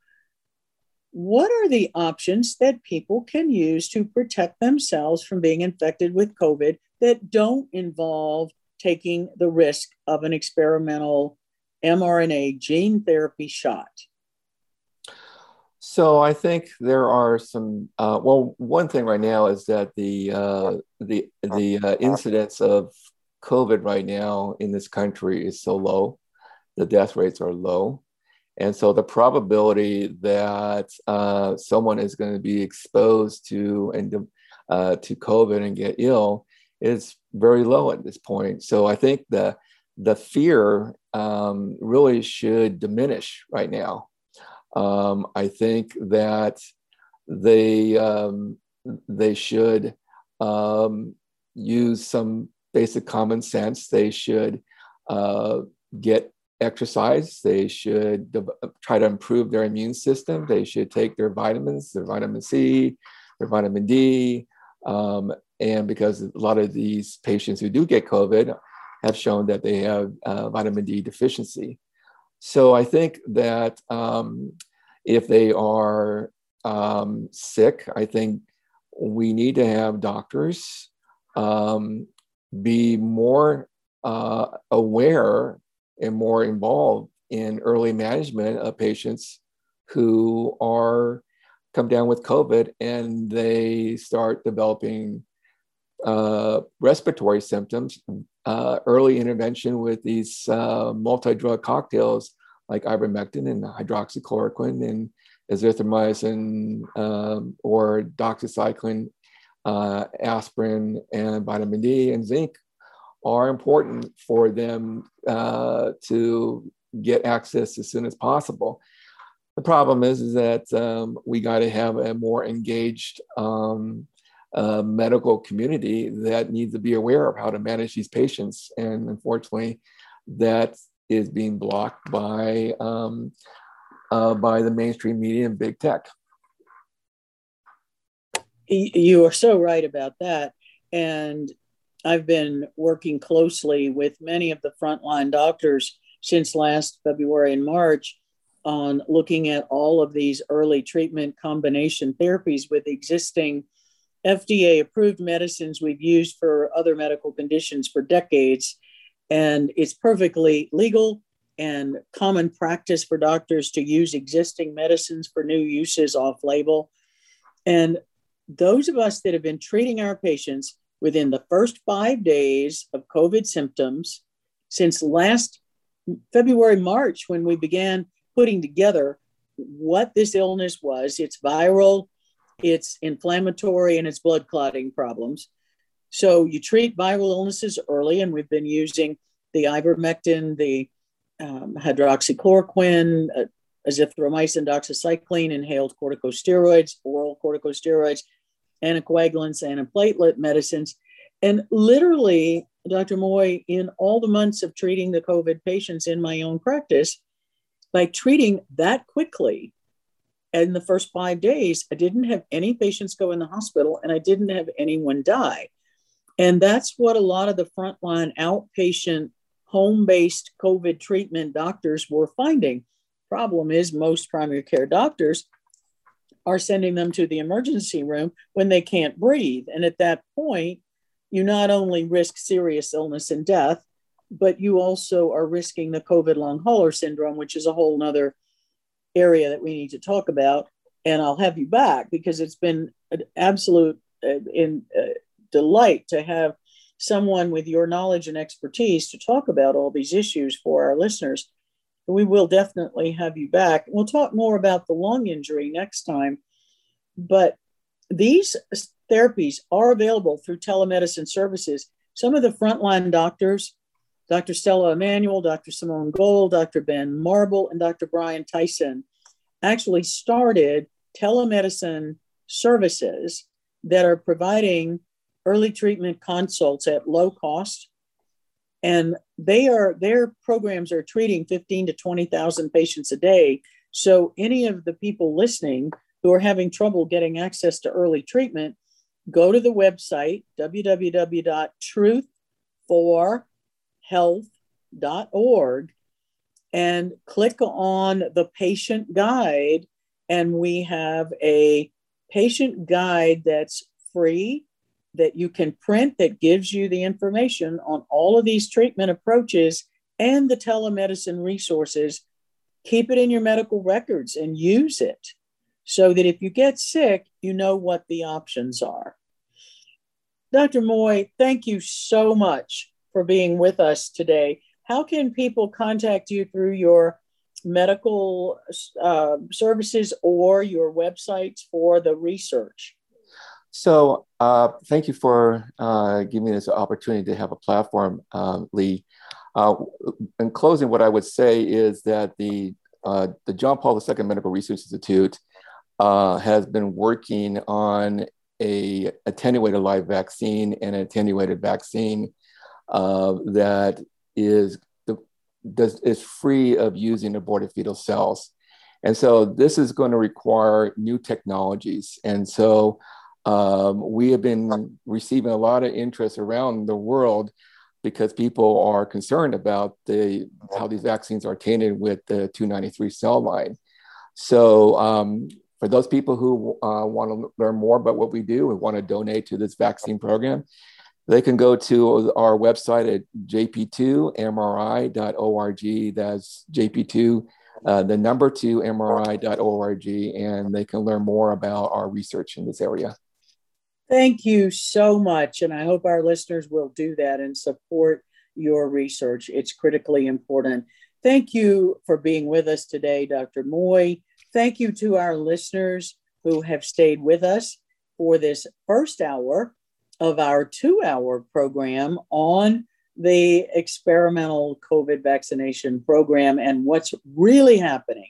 [SPEAKER 1] What are the options that people can use to protect themselves from being infected with COVID that don't involve taking the risk of an experimental mRNA gene therapy shot?
[SPEAKER 2] So I think there are some. Uh, well, one thing right now is that the uh, the the uh, incidence of COVID right now in this country is so low, the death rates are low, and so the probability that uh, someone is going to be exposed to and uh, to COVID and get ill is very low at this point. So I think the the fear um, really should diminish right now. Um, I think that they um, they should um, use some basic common sense. They should uh, get exercise. They should de- try to improve their immune system. They should take their vitamins, their vitamin C, their vitamin D. Um, and because a lot of these patients who do get COVID have shown that they have uh, vitamin D deficiency. So I think that um, if they are um, sick, I think we need to have doctors um, be more uh, aware and more involved in early management of patients who are come down with COVID and they start developing uh, respiratory symptoms, uh, early intervention with these uh, multi-drug cocktails like ivermectin and hydroxychloroquine and azithromycin um, or doxycycline, uh, aspirin, and vitamin D and zinc are important for them uh, to get access as soon as possible. The problem is, is that um, we got to have a more engaged um, uh, medical community that needs to be aware of how to manage these patients. And unfortunately, that is being blocked by um, uh, by the mainstream media and big tech.
[SPEAKER 1] You are so right about that. And I've been working closely with many of the frontline doctors since last February and March on looking at all of these early treatment combination therapies with existing FDA approved medicines we've used for other medical conditions for decades. And it's perfectly legal and common practice for doctors to use existing medicines for new uses off label. And those of us that have been treating our patients within the first five days of COVID symptoms since last February, March, when we began putting together what this illness was it's viral, it's inflammatory, and it's blood clotting problems. So you treat viral illnesses early, and we've been using the ivermectin, the um, hydroxychloroquine, uh, azithromycin, doxycycline, inhaled corticosteroids, oral corticosteroids, anticoagulants, and antiplatelet medicines. And literally, Dr. Moy, in all the months of treating the COVID patients in my own practice, by treating that quickly, in the first five days, I didn't have any patients go in the hospital and I didn't have anyone die. And that's what a lot of the frontline outpatient home based COVID treatment doctors were finding. Problem is, most primary care doctors are sending them to the emergency room when they can't breathe. And at that point, you not only risk serious illness and death, but you also are risking the COVID long hauler syndrome, which is a whole nother area that we need to talk about. And I'll have you back because it's been an absolute uh, in, uh, delight to have someone with your knowledge and expertise to talk about all these issues for our listeners. We will definitely have you back. We'll talk more about the lung injury next time. But these therapies are available through telemedicine services. Some of the frontline doctors, Dr. Stella Immanuel, Dr. Simone Gold, Dr. Ben Marble, and Dr. Brian Tyson, actually started telemedicine services that are providing early treatment consults at low cost and they are their programs are treating 15 to 20,000 patients a day so any of the people listening who are having trouble getting access to early treatment go to the website www.truthforhealth.org and click on the patient guide and we have a patient guide that's free that you can print that gives you the information on all of these treatment approaches and the telemedicine resources. Keep it in your medical records and use it so that if you get sick, you know what the options are. Dr. Moy, thank you so much for being with us today. How can people contact you through your medical uh, services or your websites for the research?
[SPEAKER 2] So, uh, thank you for uh, giving me this opportunity to have a platform, uh, Lee. Uh, in closing, what I would say is that the uh, the John Paul II Medical Research Institute has been working on a attenuated live vaccine and an attenuated vaccine that is does, is free of using aborted fetal cells. And so this is going to require new technologies. And so um, we have been receiving a lot of interest around the world because people are concerned about the how these vaccines are tainted with the 293 cell line. So um, for those people who uh, want to learn more about what we do and want to donate to this vaccine program, they can go to our website at jp2mri.org. That's jp2, uh, the number two mri.org, and they can learn more about our research in this area.
[SPEAKER 1] Thank you so much. And I hope our listeners will do that and support your research. It's critically important. Thank you for being with us today, Dr. Moy. Thank you to our listeners who have stayed with us for this first hour of our two hour program on the experimental COVID vaccination program and what's really happening.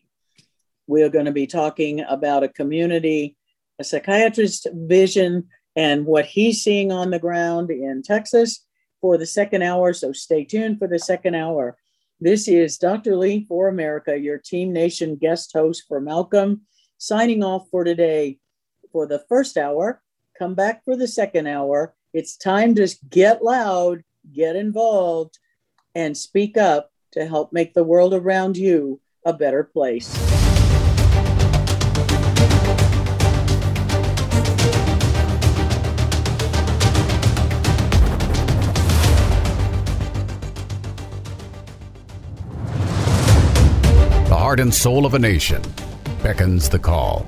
[SPEAKER 1] We're going to be talking about a community, a psychiatrist vision and what he's seeing on the ground in Texas for the second hour. So stay tuned for the second hour. This is Dr. Lee for America, your Team Nation guest host for Malcolm, signing off for today for the first hour. Come back for the second hour. It's time to get loud, get involved, and speak up to help make the world around you a better place.
[SPEAKER 3] The heart and soul of a nation beckons the call.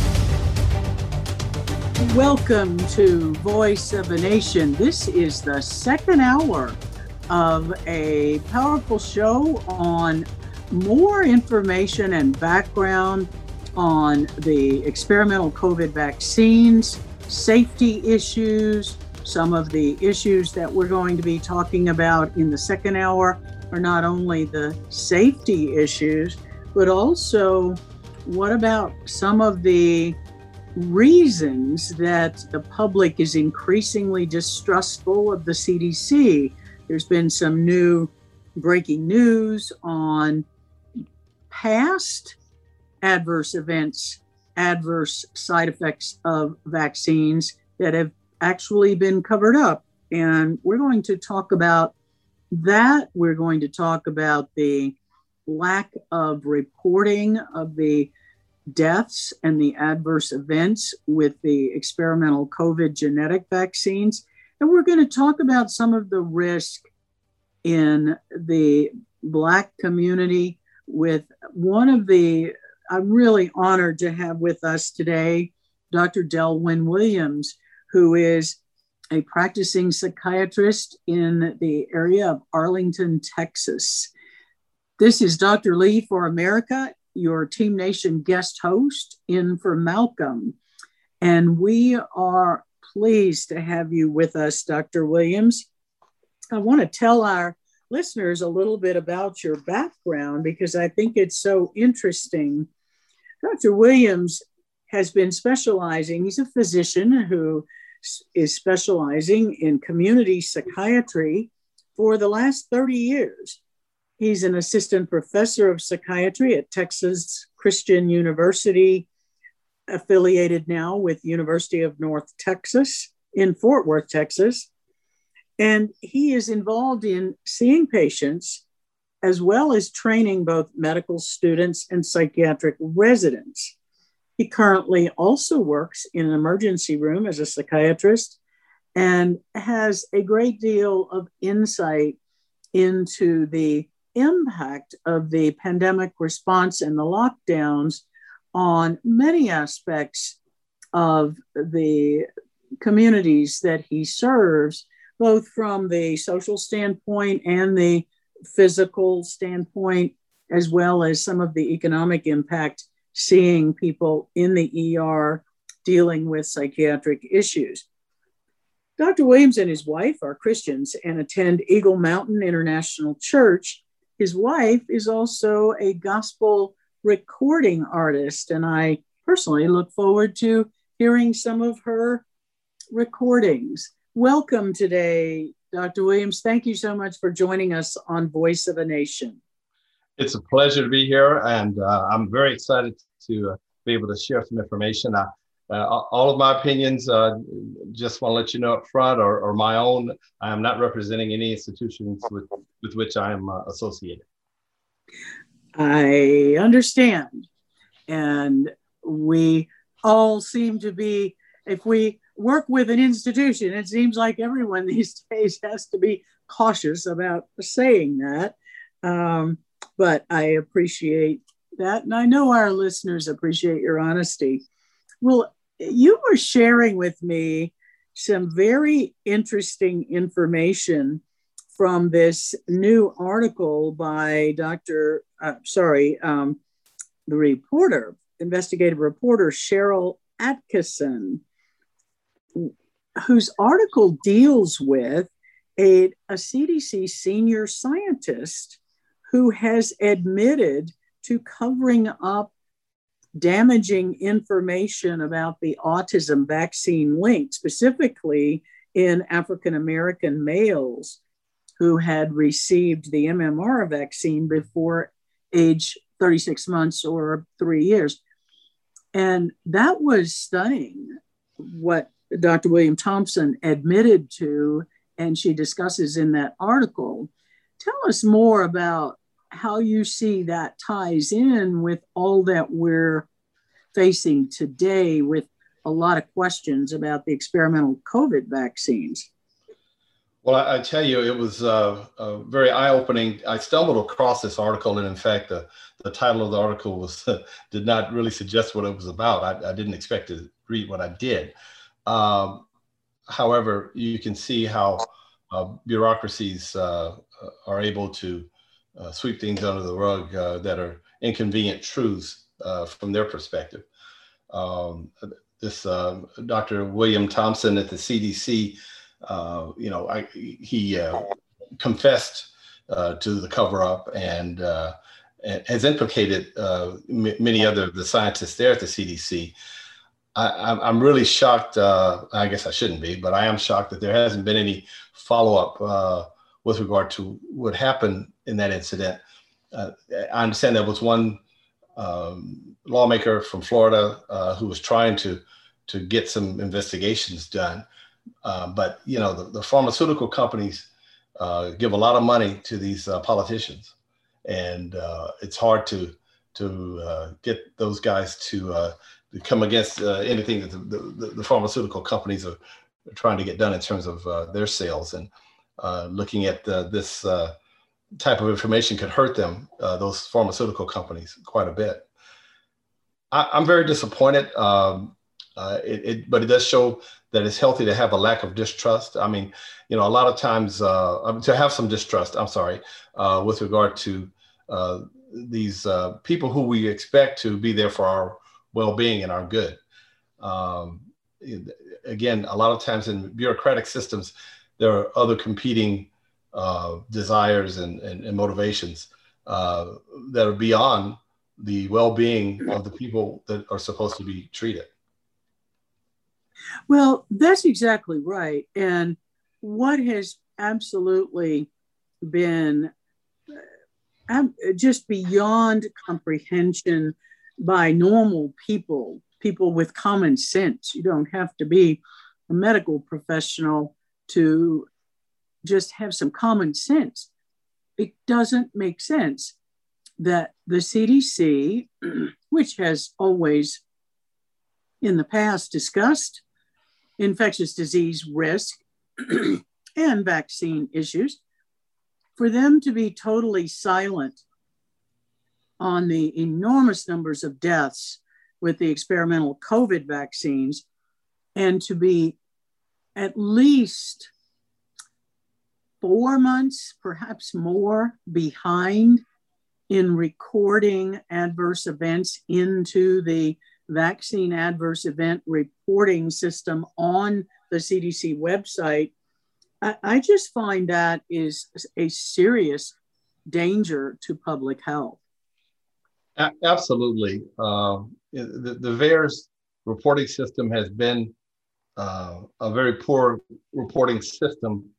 [SPEAKER 1] Welcome to Voice of a Nation. This is the second hour of a powerful show on more information and background on the experimental COVID vaccines, safety issues, some of the issues that we're going to be talking about in the second hour are not only the safety issues, but also what about some of the reasons that the public is increasingly distrustful of the CDC? There's been some new breaking news on past adverse events, adverse side effects of vaccines that have actually been covered up. And we're going to talk about that. We're going to talk about the lack of reporting of the deaths and the adverse events with the experimental COVID genetic vaccines. And we're going to talk about some of the risk in the Black community with one of the, I'm really honored to have with us today Dr. Delwin Williams, who is a practicing psychiatrist in the area of Arlington, Texas. This is Dr. Lee for America, your Team Nation guest host in for Malcolm. And we are pleased to have you with us, Dr. Williams. I want to tell our listeners a little bit about your background because I think it's so interesting. Dr. Williams has been specializing, he's a physician who is specializing in community psychiatry for the last 30 years. He's an assistant professor of psychiatry at Texas Christian University, affiliated now with University of North Texas in Fort Worth, Texas. And he is involved in seeing patients as well as training both medical students and psychiatric residents. He currently also works in an emergency room as a psychiatrist and has a great deal of insight into the impact of the pandemic response and the lockdowns on many aspects of the communities that he serves, both from the social standpoint and the physical standpoint, as well as some of the economic impact seeing people in the ER dealing with psychiatric issues. Dr. Williams and his wife are Christians and attend Eagle Mountain International Church. His wife is also a gospel recording artist, and I personally look forward to hearing some of her recordings. Welcome today, Dr. Williams. Thank you so much for joining us on Voice of a Nation.
[SPEAKER 6] It's a pleasure to be here, and uh, I'm very excited to uh, be able to share some information. Uh, all of my opinions, uh, just want to let you know up front, are, my own. I am not representing any institutions with, with which I am uh, associated.
[SPEAKER 1] I understand. And we all seem to be, if we work with an institution, it seems like everyone <laughs> these days has to be cautious about saying that. Um, but I appreciate that. And I know our listeners appreciate your honesty. Well, you were sharing with me some very interesting information from this new article by Dr. Uh, sorry, um, the reporter, investigative reporter Sharyl Attkisson, whose article deals with a, a CDC senior scientist who has admitted to covering up damaging information about the autism vaccine link, specifically in African American males who had received the MMR vaccine before age 36 months or three years. And that was stunning what Dr. William Thompson admitted to, and she discusses in that article. Tell us more about how you see that ties in with all that we're facing today with a lot of questions about the experimental COVID vaccines.
[SPEAKER 6] Well, I, I tell you, it was uh, very eye-opening. I stumbled across this article, and in fact, the, the title of the article was <laughs> did not really suggest what it was about. I, I didn't expect to read what I did. Um, however, you can see how uh, bureaucracies uh, are able to uh, sweep things under the rug uh, that are inconvenient truths uh, from their perspective. Um, this um, Dr. William Thompson at the CDC, uh, you know, I, he uh, confessed to the cover up and has implicated many other of the scientists there at the CDC. I, am really shocked. Uh, I guess I shouldn't be, but I am shocked that there hasn't been any follow up uh, with regard to what happened in that incident. Uh, I understand there was one um, lawmaker from Florida uh, who was trying to to get some investigations done, uh, but you know the, the pharmaceutical companies uh, give a lot of money to these politicians, and it's hard to to get those guys to to come against uh, anything that the, the, the, pharmaceutical companies are trying to get done in terms of uh, their sales. And uh, looking at uh, this uh, type of information could hurt them uh, those pharmaceutical companies quite a bit I, am very disappointed um, it, it, but it does show that it's healthy to have a lack of distrust i mean you know a lot of times to have some distrust i'm sorry with regard to these people who we expect to be there for our well-being and our good. Um, again, a lot of times in bureaucratic systems, there are other competing uh, desires and, and, and motivations uh, that are beyond the well-being of the people that are supposed to be treated.
[SPEAKER 1] Well, that's exactly right. And what has absolutely been uh, just beyond comprehension by normal people, people with common sense. You don't have to be a medical professional to just have some common sense. It doesn't make sense that the CDC, <clears throat> which has always in the past discussed infectious disease risk <clears throat> and vaccine issues, for them to be totally silent on the enormous numbers of deaths with the experimental COVID vaccines and to be at least four months, perhaps more, behind in recording adverse events into the vaccine adverse event reporting system on the CDC website. I, I just find that is a serious danger to public health.
[SPEAKER 6] Absolutely. Um, the, the VAERS reporting system has been uh, a very poor reporting system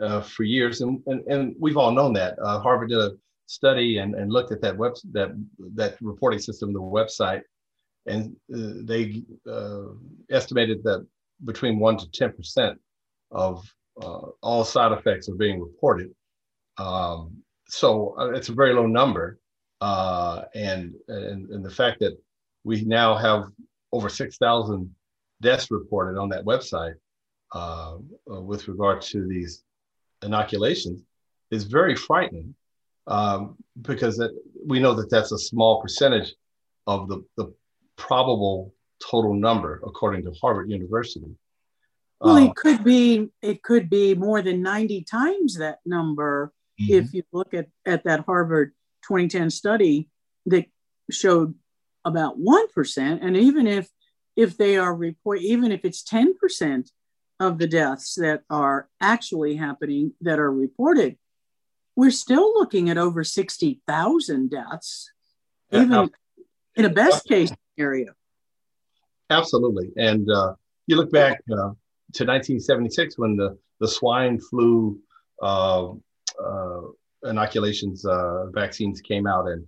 [SPEAKER 6] uh, for years, and, and, and we've all known that. Uh, Harvard did a study and, and looked at that web that that reporting system, the website, and uh, they uh, estimated that between one to ten percent of uh, all side effects are being reported. Um, so it's a very low number and, and and the fact that we now have over six thousand deaths reported on that website uh, uh, with regard to these inoculations is very frightening um, because that, we know that that's a small percentage of the, the probable total number according to Harvard University.
[SPEAKER 1] Well, it uh, could be it could be more than 90 times that number mm-hmm. if you look at, at that Harvard 2010 study that showed about 1% and even if if they are report even if it's 10% of the deaths that are actually happening that are reported we're still looking at over 60,000 deaths even in a best case scenario.
[SPEAKER 6] Absolutely. And uh, you look back uh, to 1976 when the the swine flu uh, uh inoculations uh, vaccines came out, and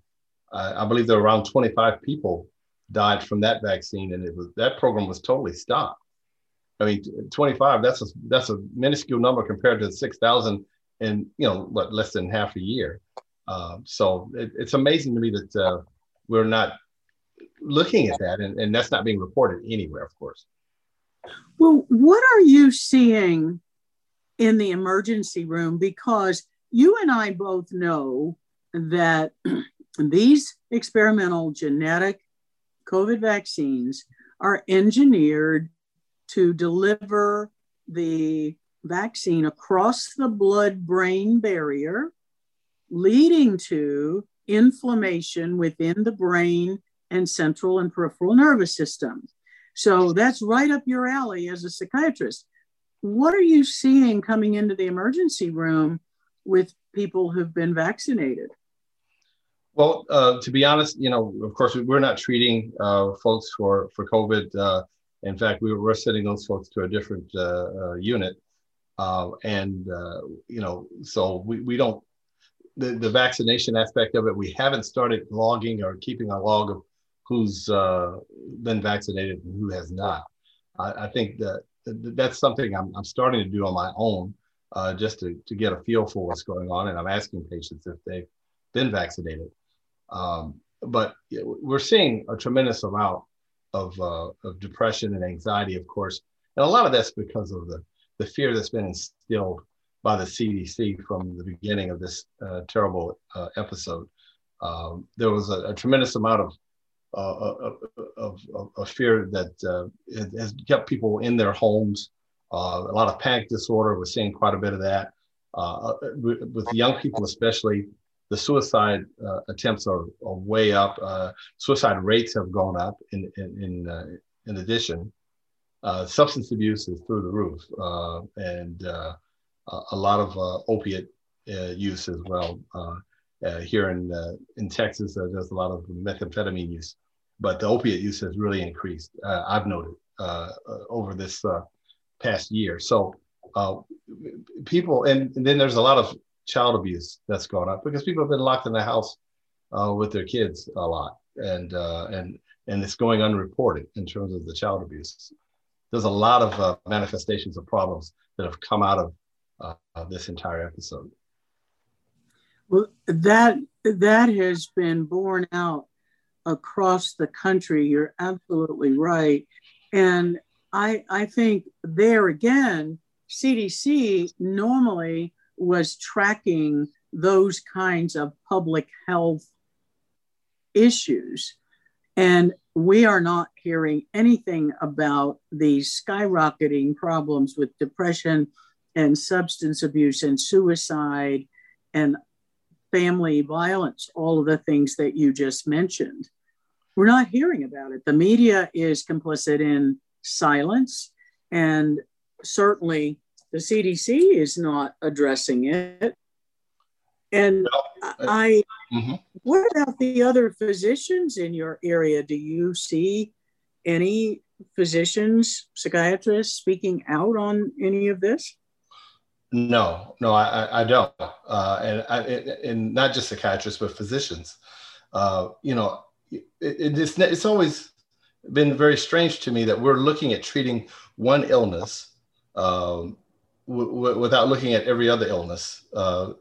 [SPEAKER 6] I believe there were around 25 people died from that vaccine, and it was that program was totally stopped. I mean, 25 that's a that's a minuscule number compared to 6,000 in you know what less than half a year. Uh, so it, it's amazing to me that uh, we're not looking at that, and, and that's not being reported anywhere, of course.
[SPEAKER 1] Well, what are you seeing in the emergency room? Because you and I both know that <clears throat> these experimental genetic COVID vaccines are engineered to deliver the vaccine across the blood brain barrier leading to inflammation within the brain and central and peripheral nervous system. So that's right up your alley as a psychiatrist. What are you seeing coming into the emergency room with people who've been vaccinated?
[SPEAKER 6] Well, uh, to be honest, you know, of course, we're not treating uh, folks for for COVID. Uh, in fact, we were sending those folks to a different uh, uh, unit, uh, and you know, so we, we don't the, the vaccination aspect of it. We haven't started logging or keeping a log of who's been vaccinated and who has not. I, I, think that that's something I'm, I'm starting to do on my own, just to to get a feel for what's going on, and I'm asking patients if they've been vaccinated. Um, but we're seeing a tremendous amount of, uh, of depression and anxiety, of course. And a lot of that's because of the, the fear that's been instilled by the CDC from the beginning of this uh, terrible uh, episode. Um, there was a, a, tremendous amount of, uh, of, of, of, fear that uh, has kept people in their homes. Uh, a lot of panic disorder. We're seeing quite a bit of that. with young people, especially, the suicide uh, attempts are, are, way up. Uh, suicide rates have gone up. In in in, uh, in addition, uh, substance abuse is through the roof, uh, and uh, a lot of opiate use as well. here in in Texas, there's a lot of methamphetamine use, but the opiate use has really increased. I've noted over this past year. So people, and, and then there's a lot of child abuse that's gone up because people have been locked in the house uh, with their kids a lot, and uh, and and it's going unreported in terms of the child abuse. There's a lot of uh, manifestations of problems that have come out of uh, this entire episode.
[SPEAKER 1] Well, that that has been borne out across the country. You're absolutely right, and I I think there again, CDC normally was tracking those kinds of public health issues. And we are not hearing anything about these skyrocketing problems with depression and substance abuse and suicide and family violence, all of the things that you just mentioned. We're not hearing about it. The media is complicit in silence. And certainly the CDC is not addressing it. And I, mm-hmm. what about the other physicians in your area? Do you see any physicians, psychiatrists speaking out on any of this?
[SPEAKER 6] No, no, I, I don't. Uh, and, I, and not just psychiatrists, but physicians. Uh, you know, it, it's, it's always been very strange to me that we're looking at treating one illness um, w- without looking at every other illness, uh,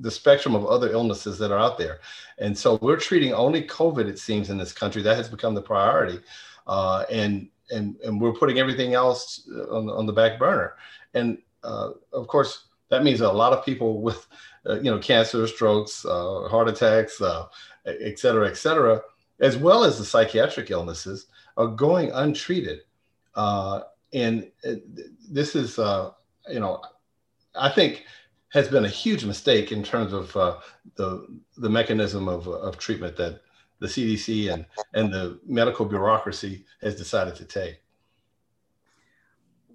[SPEAKER 6] the spectrum of other illnesses that are out there. And so we're treating only COVID, it seems, in this country. That has become the priority. Uh, and, and, and we're putting everything else on, on the back burner. And uh, of course, that means a lot of people <laughs> with, uh, you know, cancer, strokes, uh, heart attacks, uh, et cetera, et cetera, as well as the psychiatric illnesses, are going untreated. and this is you know, I think has been a huge mistake in terms of uh, the the mechanism of, of treatment that the CDC and and the medical bureaucracy has decided to take.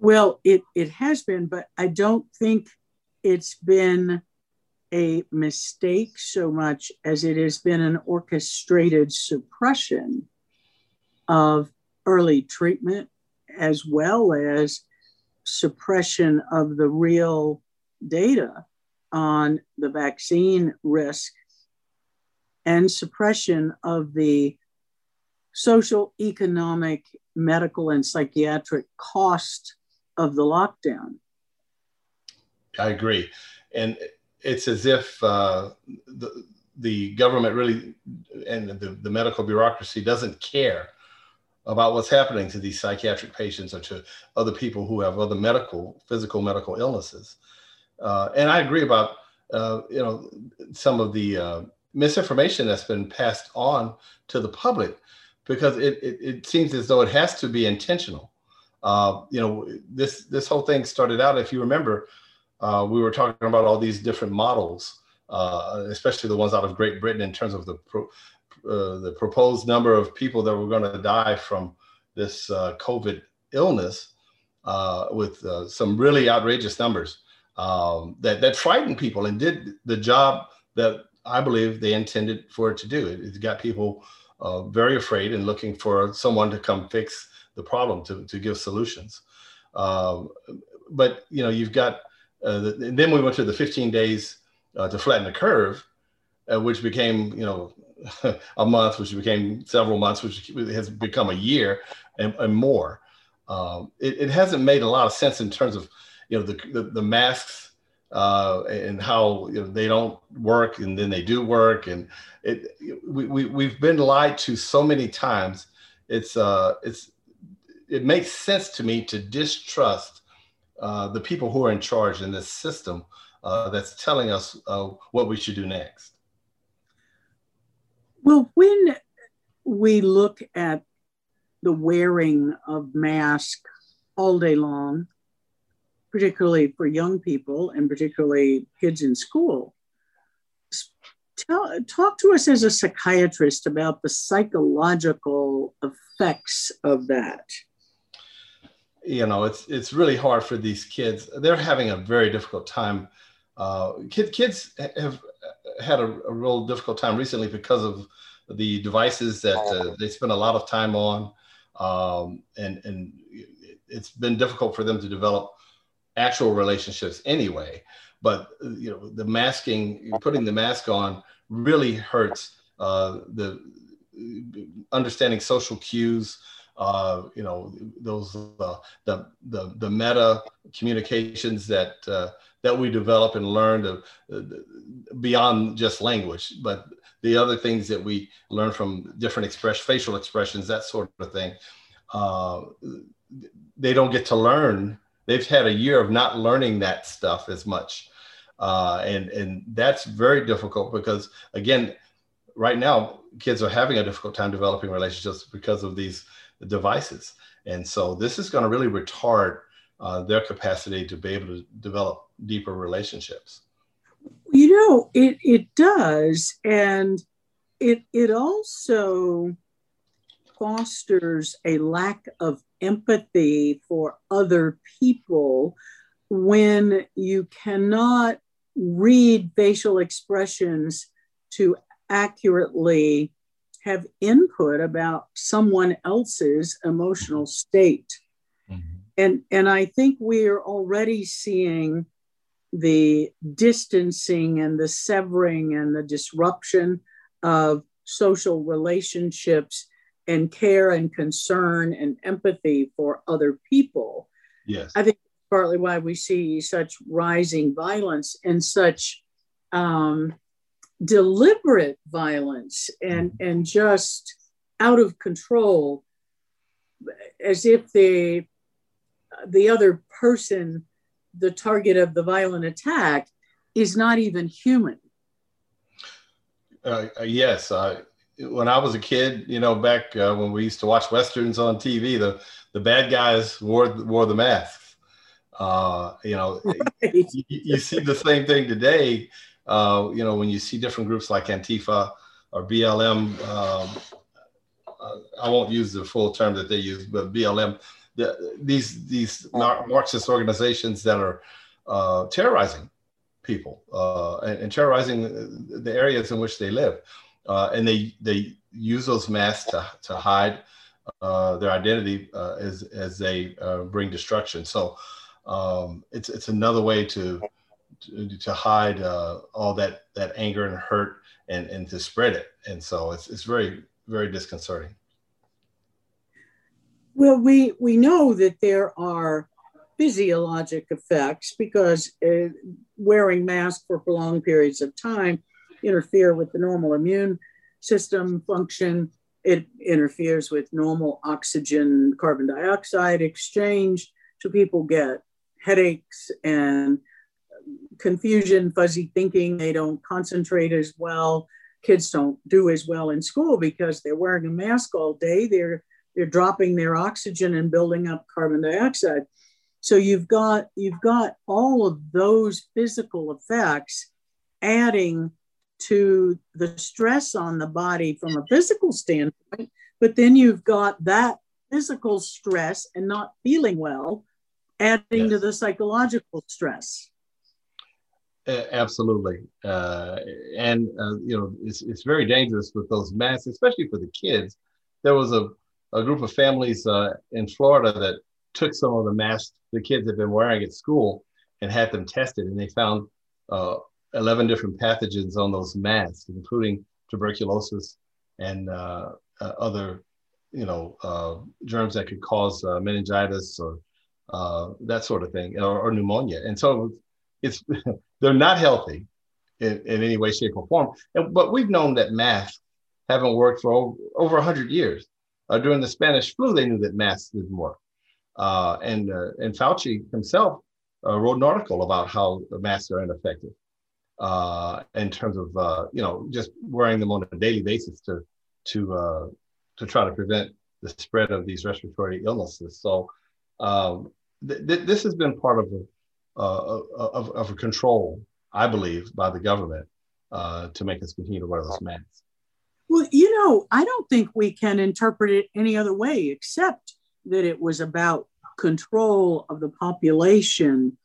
[SPEAKER 1] Well, it it has been, but I don't think it's been a mistake so much as it has been an orchestrated suppression of early treatment as well as suppression of the real data on the vaccine risk and suppression of the social, economic, medical, and psychiatric cost of the lockdown.
[SPEAKER 6] I agree. And it's as if uh, the, the government really and the, the medical bureaucracy doesn't care about what's happening to these psychiatric patients or to other people who have other medical, physical medical illnesses. Uh, and I agree about uh, you know some of the uh, misinformation that's been passed on to the public because it, it, it seems as though it has to be intentional. Uh, you know this this whole thing started out if you remember uh, we were talking about all these different models uh, especially the ones out of Great Britain in terms of the pro, uh, the proposed number of people that were going to die from this uh, COVID illness, uh, with uh, some really outrageous numbers um, that that frightened people and did the job that I believe they intended for it to do. It, it got people very afraid and looking for someone to come fix the problem to, to give solutions. Um, but you know, you've got the, then we went to the 15 days to flatten the curve, uh, which became you know <laughs> a month, which became several months, which has become a year and, and more. Um, it, it, hasn't made a lot of sense in terms of you know the the, the masks uh, and how you know they don't work and then they do work and it we, we we've been lied to so many times. It's uh it's it makes sense to me to distrust uh, the people who are in charge in this system uh, that's telling us uh, what we should do next.
[SPEAKER 1] Well, when we look at the wearing of masks all day long, particularly for young people and particularly kids in school, tell, talk to us as a psychiatrist about the psychological effects of that.
[SPEAKER 6] You know it's it's really hard for these kids. They're having a very difficult time. Uh, kid, kids have had a, a, real difficult time recently because of the devices that uh, they spend a lot of time on. Um, and and it's been difficult for them to develop actual relationships anyway. But you know the masking putting the mask on really hurts uh, the understanding social cues uh, you know those uh, the, the the meta communications that uh, that we develop and learn to, uh, beyond just language, but the other things that we learn from different express facial expressions, that sort of thing. Uh, they don't get to learn. They've had a year of not learning that stuff as much, uh, and and that's very difficult because again, right now kids are having a difficult time developing relationships because of these devices. And so this is going to really retard uh, their capacity to be able to develop deeper relationships.
[SPEAKER 1] You know, it, it does. And it, it also fosters a lack of empathy for other people when you cannot read facial expressions to accurately have input about someone else's emotional state. Mm-hmm. And, and I think we're already seeing the distancing and the severing and the disruption of social relationships and care and concern and empathy for other people.
[SPEAKER 6] Yes.
[SPEAKER 1] I think partly why we see such rising violence and such um, deliberate violence and mm-hmm. and just out of control as if the the other person the target of the violent attack is not even human
[SPEAKER 6] uh, uh yes uh, when i was a kid you know back uh, when we used to watch westerns on tv the the bad guys wore wore the masks uh, you know <laughs> right. you, you see the same thing today uh, you know, when you see different groups like Antifa or BLM, um, uh, I won't use the full term that they use, but BLM, the, these these Marxist organizations that are uh, terrorizing people uh, and, and, terrorizing the areas in which they live, uh, and they they use those masks to, to hide uh, their identity as as they bring destruction. So um, it's it's another way to to, to hide uh, all that that anger and hurt and and to spread it. And so it's it's very very disconcerting
[SPEAKER 1] well we we know that there are physiologic effects because uh, wearing masks for prolonged periods of time interfere with the normal immune system function it interferes with normal oxygen carbon dioxide exchange so people get headaches and confusion, fuzzy thinking. They don't concentrate as well. Kids don't do as well in school because they're wearing a mask all day. They're they're dropping their oxygen and building up carbon dioxide. So you've got you've got all of those physical effects adding to the stress on the body from a physical standpoint, but then you've got that physical stress and not feeling well adding yes. to the psychological stress.
[SPEAKER 6] Absolutely, uh, and uh, you know it's it's very dangerous with those masks, especially for the kids. There was a, a group of families uh, in Florida that took some of the masks the kids had been wearing at school and had them tested, and they found uh, 11 different pathogens on those masks, including tuberculosis and uh, uh, other, you know, germs that could cause meningitis or that sort of thing, or, or pneumonia. And so it's <laughs> they're not healthy in, in any way, shape, or form. And, but we've known that masks haven't worked for over, over 100 years. Uh, during the Spanish flu, they knew that masks didn't work. Uh, and, uh, and Fauci himself uh, wrote an article about how the masks are ineffective uh, in terms of, uh, you know, just wearing them on a daily basis to, to, to try to prevent the spread of these respiratory illnesses. So um, th- th- this has been part of a, of, of a control, I believe, by the government to make us continue to wear those masks.
[SPEAKER 1] Well, you know, I don't think we can interpret it any other way except that it was about control of the population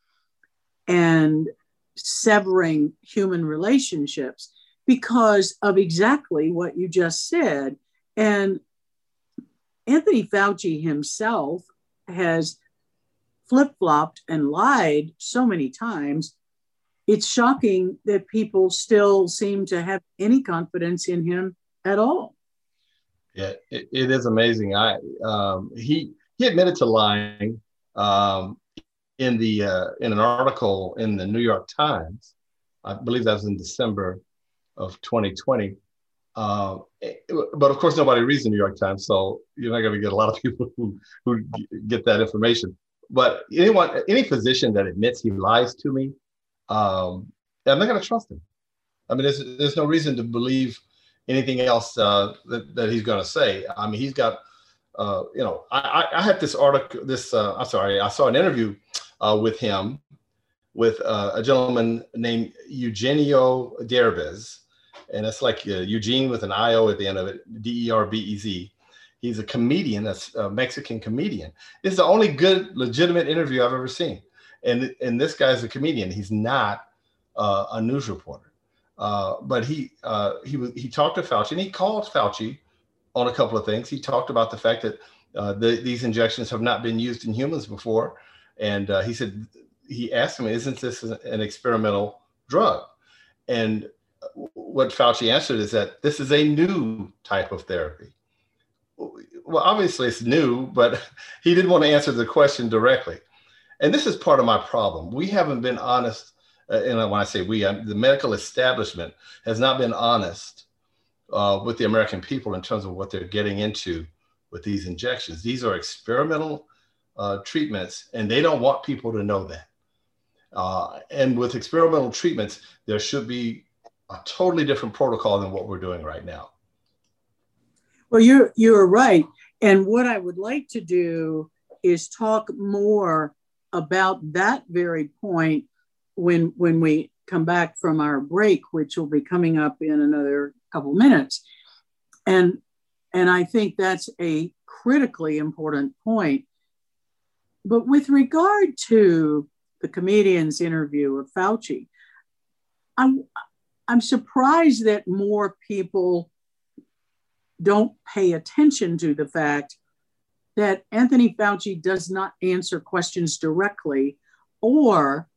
[SPEAKER 1] and severing human relationships because of exactly what you just said. And Anthony Fauci himself has flip flopped and lied so many times, it's shocking that people still seem to have any confidence in him at all.
[SPEAKER 6] Yeah, it, it is amazing. I um, he he admitted to lying um, in the uh, in an article in the New York Times. I believe that was in December of 2020. Uh, but of course, nobody reads the New York Times, so you're not going to get a lot of <laughs> people who who get that information. But anyone, any physician that admits he lies to me, um, I'm not going to trust him. I mean, there's, there's no reason to believe anything else uh, that, that he's going to say. I mean, he's got, uh, you know, I, I, had this article, this, uh, I'm sorry, I saw an interview uh, with him with uh, a gentleman named Eugenio Derbez. And it's like uh, Eugene with an I-O at the end of it, D-E-R-B-E-Z. He's a comedian, a, a Mexican comedian. It's the only good, legitimate interview I've ever seen. And, and this guy's a comedian. He's not a news reporter. Uh, but he uh, he he talked to Fauci and he called Fauci on a couple of things. He talked about the fact that uh, the, these injections have not been used in humans before, and uh, he said he asked him, "Isn't this an experimental drug?" And what Fauci answered is that this is a new type of therapy well, obviously it's new, but <laughs> he didn't want to answer the question directly. And this is part of my problem. We haven't been honest. Uh, and when I say we, I'm, the medical establishment has not been honest uh, with the American people in terms of what they're getting into with these injections. These are experimental uh, treatments, and they don't want people to know that. Uh, and with experimental treatments, there should be a totally different protocol than what we're doing right now.
[SPEAKER 1] Well, you're you're right. And what I would like to do is talk more about that very point when when we come back from our break, which will be coming up in another couple minutes. And and I think that's a critically important point. But with regard to the comedian's interview of Fauci, I'm I'm surprised that more people don't pay attention to the fact that Anthony Fauci does not answer questions directly, or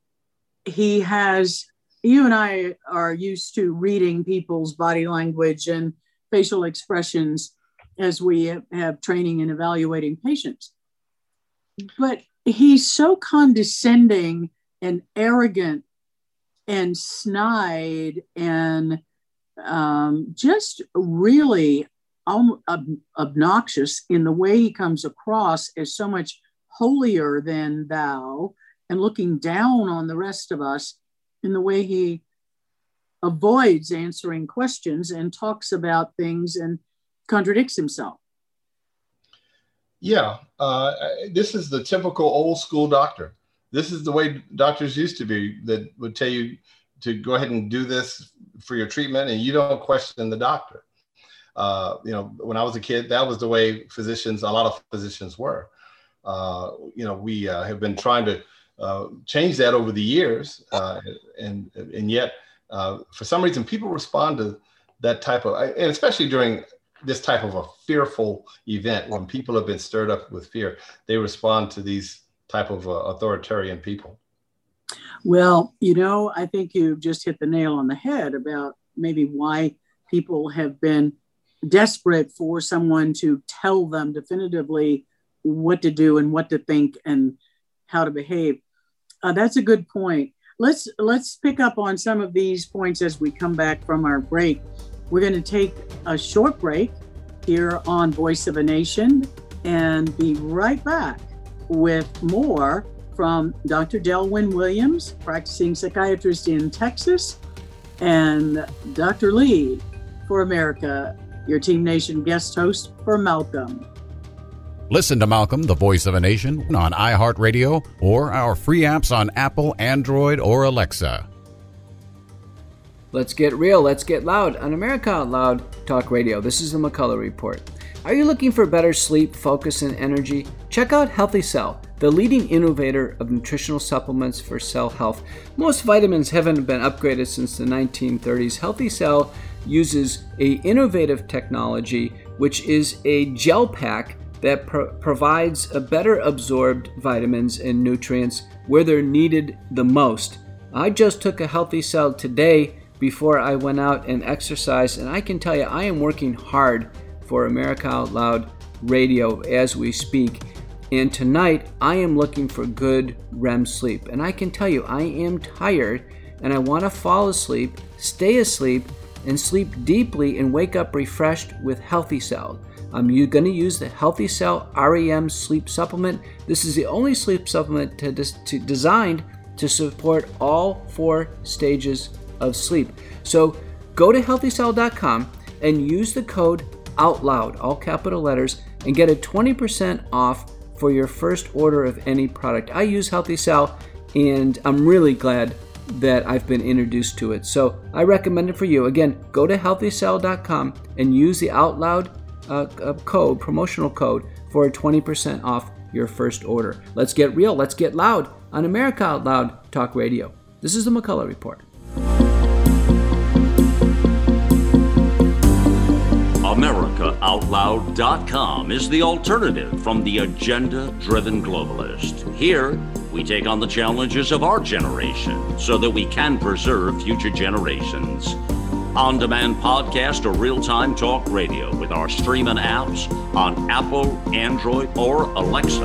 [SPEAKER 1] he has, you and I are used to reading people's body language and facial expressions as we have training in evaluating patients. But he's so condescending and arrogant and snide and um, just really obnoxious in the way he comes across as so much holier than thou and looking down on the rest of us in the way he avoids answering questions and talks about things and contradicts himself.
[SPEAKER 6] Yeah, uh, this is the typical old school doctor. This is the way doctors used to be that would tell you to go ahead and do this for your treatment, and you don't question the doctor. Uh, you know, when I was a kid, that was the way physicians, a lot of physicians were. Uh, you know, we uh, have been trying to uh, change that over the years, uh, and and yet, uh, for some reason, people respond to that type of, and especially during this type of a fearful event when people have been stirred up with fear, they respond to these type of authoritarian people.
[SPEAKER 1] Well, you know, I think you've just hit the nail on the head about maybe why people have been desperate for someone to tell them definitively what to do and what to think and how to behave. Uh, that's a good point. Let's let's pick up on some of these points as we come back from our break. We're going to take a short break here on Voice of a Nation and be right back with more from Dr. Delwin Williams, practicing psychiatrist in Texas, and Dr. Lee for America, your Team Nation guest host for Malcolm.
[SPEAKER 3] Listen to Malcolm, the voice of a nation, on iHeartRadio or our free apps on Apple, Android, or Alexa.
[SPEAKER 7] Let's get real, let's get loud on America Out Loud Talk Radio. This is the McCullough Report. Are you looking for better sleep, focus, and energy? Check out Healthy Cell, the leading innovator of nutritional supplements for cell health. Most vitamins haven't been upgraded since the 1930s. Healthy Cell uses a innovative technology which is a gel pack that pro- provides a better absorbed vitamins and nutrients where they're needed the most. I just took a healthy cell today before I went out and exercised, and I can tell you I am working hard for America Out Loud radio as we speak. And tonight I am looking for good REM sleep. And I can tell you, I am tired and I want to fall asleep, stay asleep, and sleep deeply and wake up refreshed with Healthy Cell. I'm going to use the Healthy Cell REM sleep supplement. This is the only sleep supplement to, to, designed to support all four stages of sleep. So go to healthycell.com and use the code OUTLOUD, all capital letters, and get a 20% off for your first order of any product. I use Healthy Cell and I'm really glad that I've been introduced to it. So I recommend it for you. Again, go to healthycell.com and use the OUTLOUD uh, code, promotional code, for 20% off your first order. Let's get real, let's get loud on America Out Loud Talk Radio. This is the McCullough Report.
[SPEAKER 5] AmericaOutloud.com is the alternative from the agenda driven globalist. Here, we take on the challenges of our generation so that we can preserve future generations. On demand podcast or real time talk radio with our streaming apps on Apple, Android, or Alexa.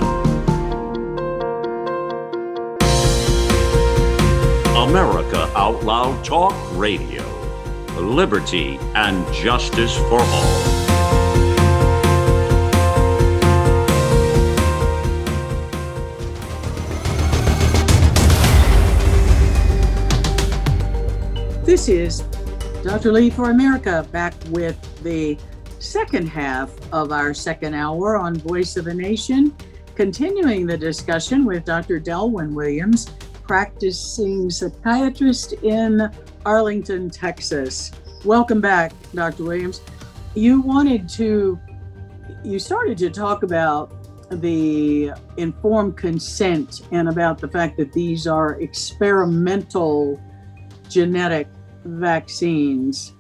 [SPEAKER 5] America Out Loud Talk Radio liberty, and justice for all.
[SPEAKER 1] This is Dr. Lee for America back with the second half of our second hour on Voice of a Nation, continuing the discussion with Dr. Delwin Williams, practicing psychiatrist in Arlington, Texas. Welcome back, Dr. Williams. You wanted to, you started to talk about the informed consent and about the fact that these are experimental genetic vaccines.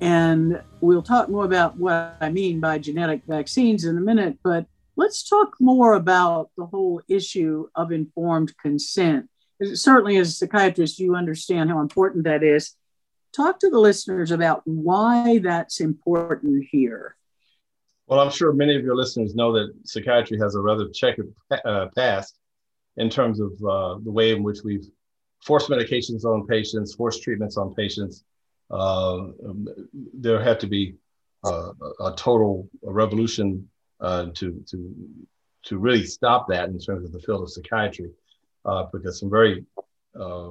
[SPEAKER 1] And we'll talk more about what I mean by genetic vaccines in a minute, but let's talk more about the whole issue of informed consent certainly as a psychiatrist, you understand how important that is. Talk to the listeners about why that's important here.
[SPEAKER 6] Well, I'm sure many of your listeners know that psychiatry has a rather checkered uh, past in terms of uh, the way in which we've forced medications on patients, forced treatments on patients. Uh, there had to be uh, a total revolution uh, to, to, to really stop that in terms of the field of psychiatry uh, because some very uh,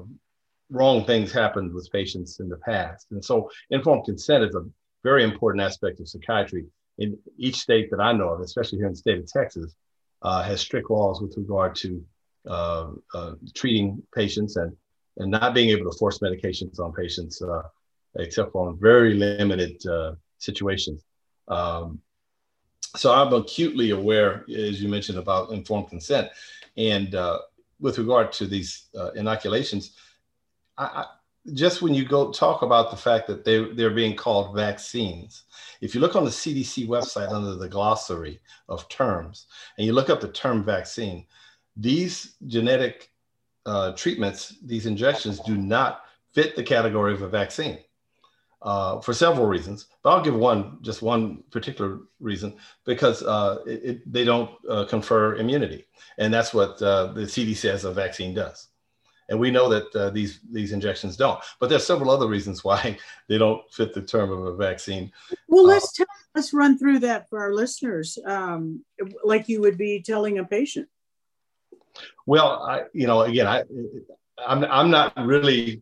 [SPEAKER 6] wrong things happened with patients in the past. And so informed consent is a very important aspect of psychiatry. In each state that I know of, especially here in the state of Texas, uh, has strict laws with regard to uh, uh, treating patients and and not being able to force medications on patients uh, except for very limited uh, situations. Um, so I'm acutely aware, as you mentioned, about informed consent. And uh, with regard to these uh, inoculations, I, I, just when you go talk about the fact that they, they're being called vaccines, if you look on the CDC website under the glossary of terms and you look up the term vaccine, these genetic uh, treatments, these injections do not fit the category of a vaccine uh, for several reasons. But I'll give one, just one particular reason, because uh, it, it, they don't uh, confer immunity, and that's what uh, the CDC says a vaccine does. And we know that uh, these these injections don't. But there's several other reasons why <laughs> they don't fit the term of a vaccine.
[SPEAKER 1] Well, let's tell, let's run through that for our listeners, um, like you would be telling a patient.
[SPEAKER 6] Well, I, you know, again, I, I'm, I'm not really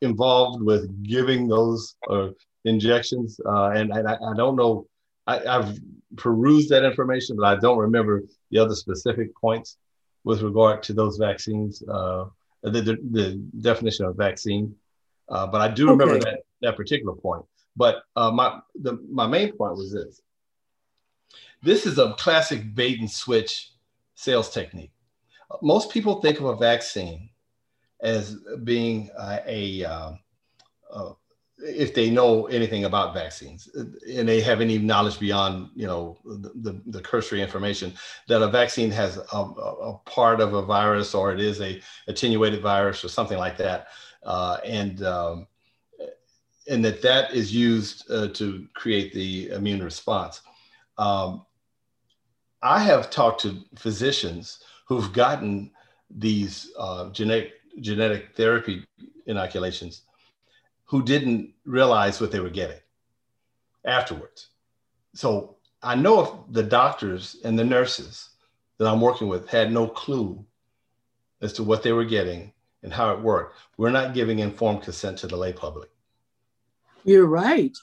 [SPEAKER 6] involved with giving those uh, injections, uh, and, and I, I, don't know. I, have perused that information, but I don't remember the other specific points with regard to those vaccines. Uh, the, the, the, definition of vaccine, uh, but I do remember okay. that that particular point. But uh, my the, my main point was this: this is a classic bait and switch sales technique. Most people think of a vaccine as being uh, a, uh, uh, if they know anything about vaccines and they have any knowledge beyond, you know, the, the, the cursory information that a vaccine has a, a, part of a virus or it is a attenuated virus or something like that. Uh, and, um, and that that is used uh, to create the immune response. Um, I have talked to physicians who've gotten these uh, genetic genetic therapy inoculations who didn't realize what they were getting afterwards. So I know if the doctors and the nurses that I'm working with had no clue as to what they were getting and how it worked, we're not giving informed consent to the lay public.
[SPEAKER 1] You're right.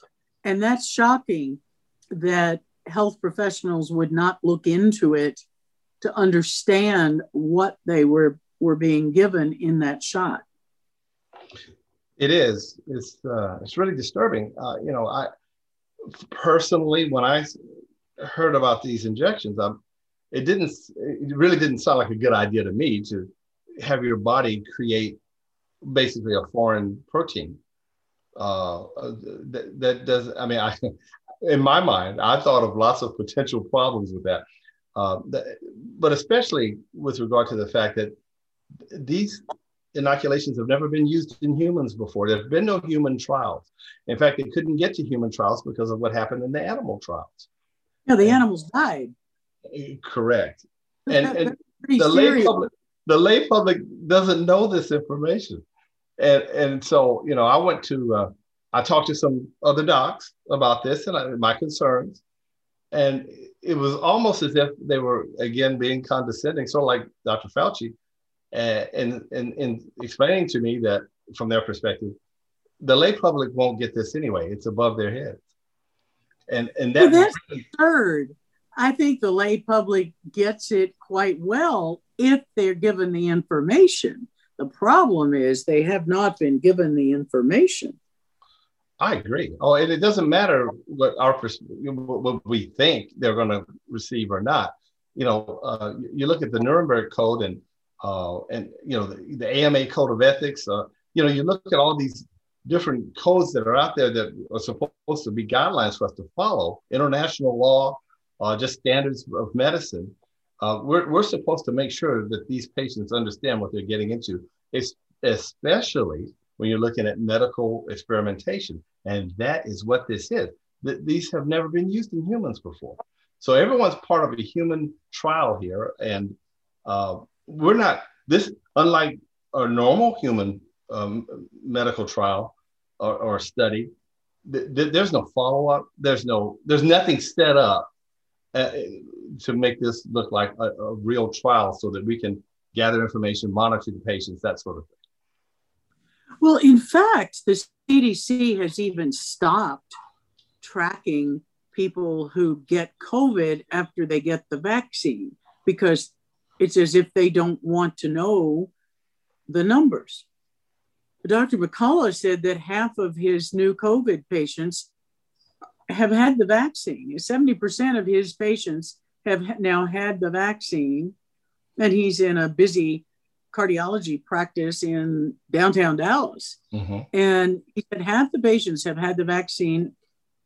[SPEAKER 1] And that's shocking that health professionals would not look into it to understand what they were were being given in that shot.
[SPEAKER 6] It is. It's uh, it's really disturbing. Uh, you know, I personally, when I heard about these injections, um, it didn't. It really didn't sound like a good idea to me to have your body create basically a foreign protein. Uh, that, that does. I mean, I in my mind, I thought of lots of potential problems with that. Uh, but especially with regard to the fact that these inoculations have never been used in humans before. There have been no human trials. In fact, they couldn't get to human trials because of what happened in the animal trials.
[SPEAKER 1] Yeah, the animals died.
[SPEAKER 6] Correct. And, and the lay public, the lay public doesn't know this information. And, and so, you know, I went to, uh, I talked to some other docs about this and I, my concerns. And it was almost as if they were, again, being condescending, sort of like Dr. Fauci and, and, and explaining to me that from their perspective, the lay public won't get this anyway. It's above their heads. And, and that
[SPEAKER 1] well, that's third. I think the lay public gets it quite well if they're given the information. The problem is they have not been given the information.
[SPEAKER 6] I agree. Oh, and it doesn't matter what our what we think they're going to receive or not. You know, uh, you look at the Nuremberg Code, and uh, and you know the, the, AMA Code of Ethics. Uh, you know, you look at all these different codes that are out there that are supposed to be guidelines for us to follow. International law, uh, just standards of medicine. Uh, we're, we're supposed to make sure that these patients understand what they're getting into, it's especially when you're looking at medical experimentation. And that is what this is. Th- these have never been used in humans before. So everyone's part of a human trial here. And uh, we're not this unlike a normal human um, medical trial or, or study th- th- there's no follow-up there's no there's nothing set up uh, to make this look like a, a, real trial so that we can gather information monitor the patients that sort of thing
[SPEAKER 1] well in fact the cdc has even stopped tracking people who get covid after they get the vaccine because it's as if they don't want to know the numbers. Dr. McCullough said that half of his new COVID patients have had the vaccine. 70% of his patients have now had the vaccine, and he's in a busy cardiology practice in downtown Dallas. Mm-hmm. And he said half the patients have had the vaccine.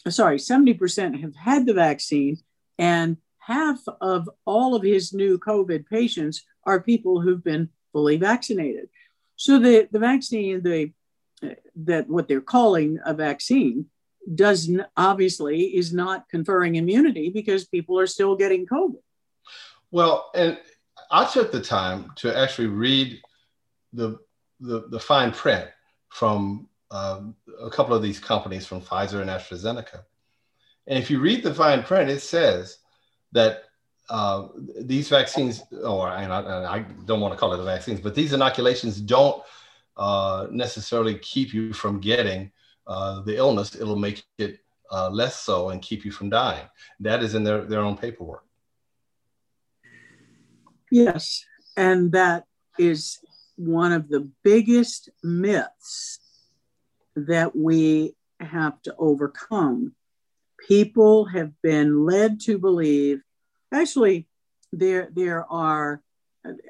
[SPEAKER 1] Sorry, 70% have had the vaccine, and half of all of his new COVID patients are people who've been fully vaccinated. So the, the vaccine, the that what they're calling a vaccine, does obviously is not conferring immunity because people are still getting COVID.
[SPEAKER 6] Well, and I took the time to actually read the the, the fine print from um, a couple of these companies from Pfizer and AstraZeneca. And if you read the fine print, it says that uh, these vaccines, or I, I, don't want to call it the vaccines, but these inoculations don't uh, necessarily keep you from getting uh, the illness. It'll make it uh, less so and keep you from dying. That is in their, their own paperwork.
[SPEAKER 1] Yes, and that is one of the biggest myths that we have to overcome. People have been led to believe, actually, there, there are,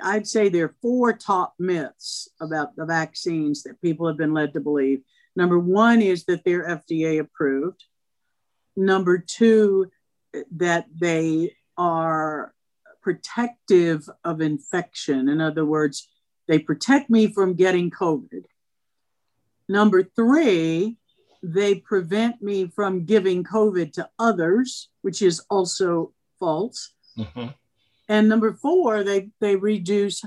[SPEAKER 1] I'd say there are four top myths about the vaccines that people have been led to believe. Number one is that they're FDA approved. Number two, that they are protective of infection. In other words, they protect me from getting COVID. Number three, they prevent me from giving COVID to others, which is also false. Mm-hmm. And number four, they, they reduce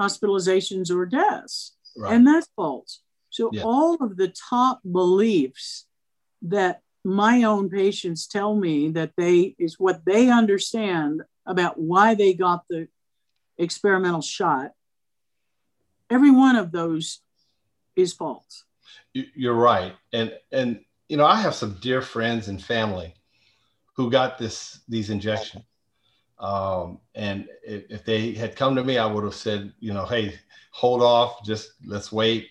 [SPEAKER 1] hospitalizations or deaths. Right. And that's false. So, yeah. all of the top beliefs that my own patients tell me that they is what they understand about why they got the experimental shot, every one of those is false.
[SPEAKER 6] You're right. And, and, you know, I have some dear friends and family who got this, these injections. Um, and if, if they had come to me, I would have said, you know, hey, hold off, just let's wait.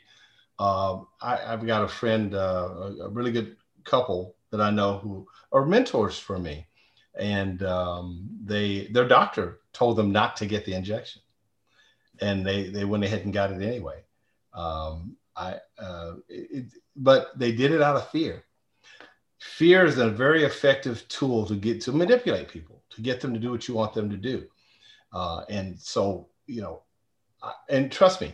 [SPEAKER 6] Um, I, have got a friend, uh, a, really good couple that I know who are mentors for me, and um, they their doctor told them not to get the injection, and they they went ahead and got it anyway. Um, I uh, it, but they did it out of fear. Fear is a very effective tool to get to manipulate people, to get them to do what you want them to do, uh, and so you know, and trust me,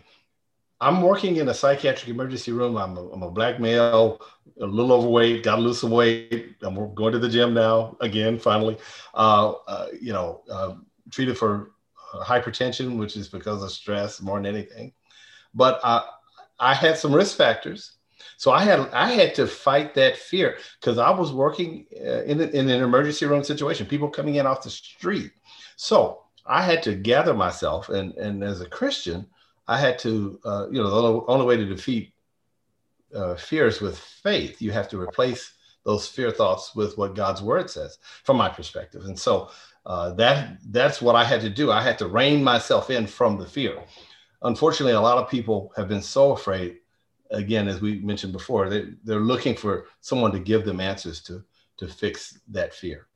[SPEAKER 6] I'm working in a psychiatric emergency room. I'm a, I'm a black male, a little overweight, got to lose some weight. I'm going to the gym now again, finally. Uh, uh, you know, uh, treated for hypertension, which is because of stress more than anything. But I, I had some risk factors. So I had I had to fight that fear because I was working uh, in, in an emergency room situation, people coming in off the street. So I had to gather myself, and and as a Christian, I had to, uh, you know, the only way to defeat uh, fears with faith, you have to replace those fear thoughts with what God's word says, from my perspective. And so uh, that that's what I had to do. I had to rein myself in from the fear. Unfortunately, a lot of people have been so afraid. Again, as we mentioned before, they, they're looking for someone to give them answers to to fix that fear.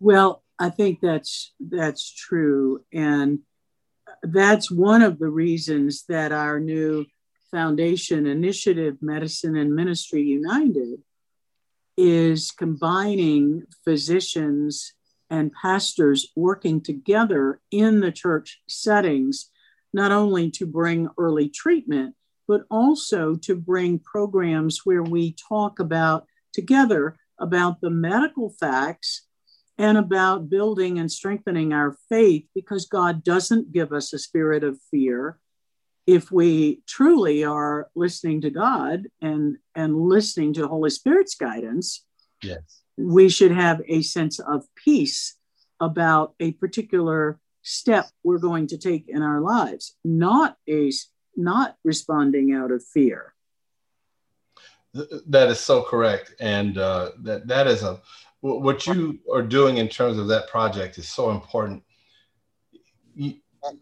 [SPEAKER 1] Well, I think that's that's true, and that's one of the reasons that our new foundation initiative, Medicine and Ministry United, is combining physicians and pastors working together in the church settings, not only to bring early treatment, but also to bring programs where we talk about together about the medical facts and about building and strengthening our faith because God doesn't give us a spirit of fear. If we truly are listening to God and, and listening to Holy Spirit's guidance,
[SPEAKER 6] yes.
[SPEAKER 1] we should have a sense of peace about a particular step we're going to take in our lives, not a not responding out of fear.
[SPEAKER 6] That is so correct, and uh, that that is a what you are doing in terms of that project is so important.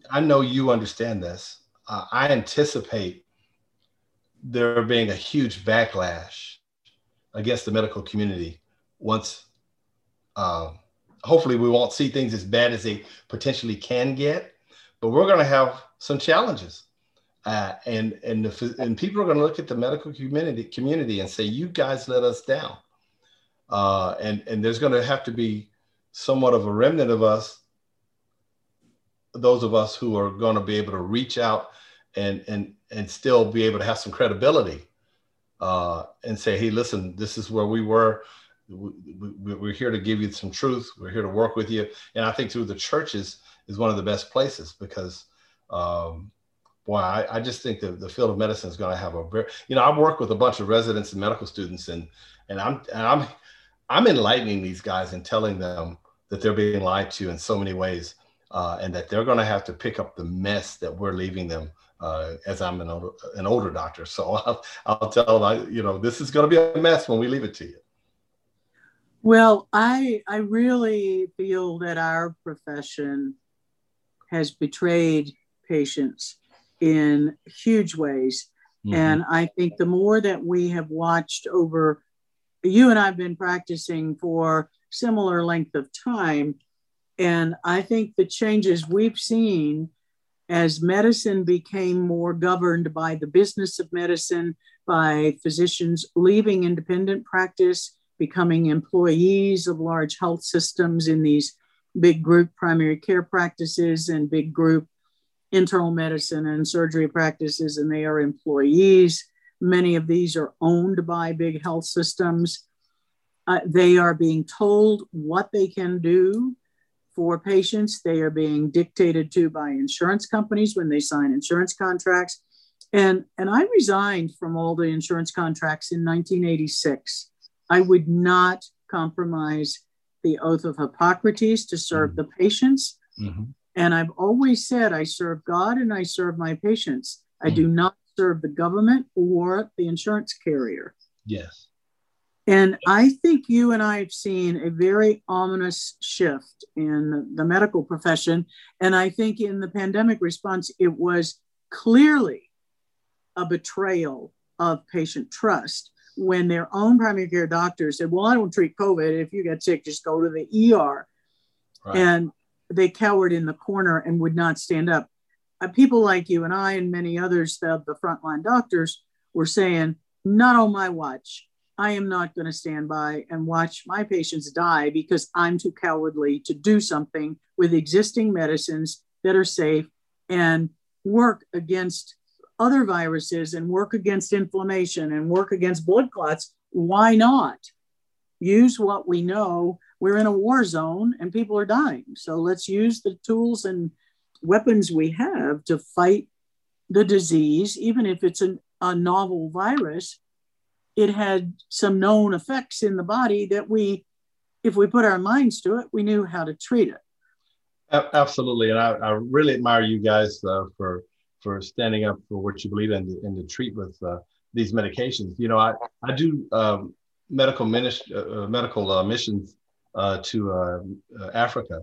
[SPEAKER 6] I know you understand this. uh, I anticipate there being a huge backlash against the medical community once. Uh, hopefully, we won't see things as bad as they potentially can get, but we're going to have some challenges. Uh, and and the, and people are going to look at the medical community community and say, "You guys let us down," uh, and and there's going to have to be somewhat of a remnant of us, those of us who are going to be able to reach out and and and still be able to have some credibility uh, and say, "Hey, listen, this is where we were. We, are here to give you some truth. We're here to work with you." And I think through the churches is one of the best places because. Um, boy, I, I, just think that the field of medicine is going to have a very, you know, I work with a bunch of residents and medical students and, and I'm, and I'm, I'm enlightening these guys and telling them that they're being lied to in so many ways uh, and that they're going to have to pick up the mess that we're leaving them uh, as I'm an older, an older doctor. So <laughs> I'll, I'll tell them, I, you know, this is going to be a mess when we leave it to you.
[SPEAKER 1] Well, I, I really feel that our profession has betrayed patients in huge ways. Mm-hmm. And I think the more that we have watched over, you and I've been practicing for similar length of time. And I think the changes we've seen as medicine became more governed by the business of medicine, by physicians leaving independent practice, becoming employees of large health systems in these big group primary care practices and big group internal medicine and surgery practices, and they are employees. Many of these are owned by big health systems. Uh, they are being told what they can do for patients. They are being dictated to by insurance companies when they sign insurance contracts. And, and I resigned from all the insurance contracts in 1986. I would not compromise the oath of Hippocrates to serve mm-hmm. the patients. Mm-hmm. And I've always said I serve God and I serve my patients. I do not serve the government or the insurance carrier.
[SPEAKER 6] Yes.
[SPEAKER 1] And I think you and I have seen a very ominous shift in the medical profession. And I think in the pandemic response, it was clearly a betrayal of patient trust when their own primary care doctors said, Well, I don't treat COVID. If you get sick, just go to the ER. Right. And they cowered in the corner and would not stand up. People like you and I and many others of the frontline doctors were saying, not on my watch. I am not going to stand by and watch my patients die because I'm too cowardly to do something with existing medicines that are safe and work against other viruses and work against inflammation and work against blood clots. Why not? Use what we know we're in a war zone and people are dying. So let's use the tools and weapons we have to fight the disease, even if it's an, a novel virus. It had some known effects in the body that we, if we put our minds to it, we knew how to treat it.
[SPEAKER 6] Absolutely, and I, I really admire you guys uh, for for standing up for what you believe in and to treat with uh, these medications. You know, I I do um, medical minist- uh, uh medical uh, missions uh, to Africa.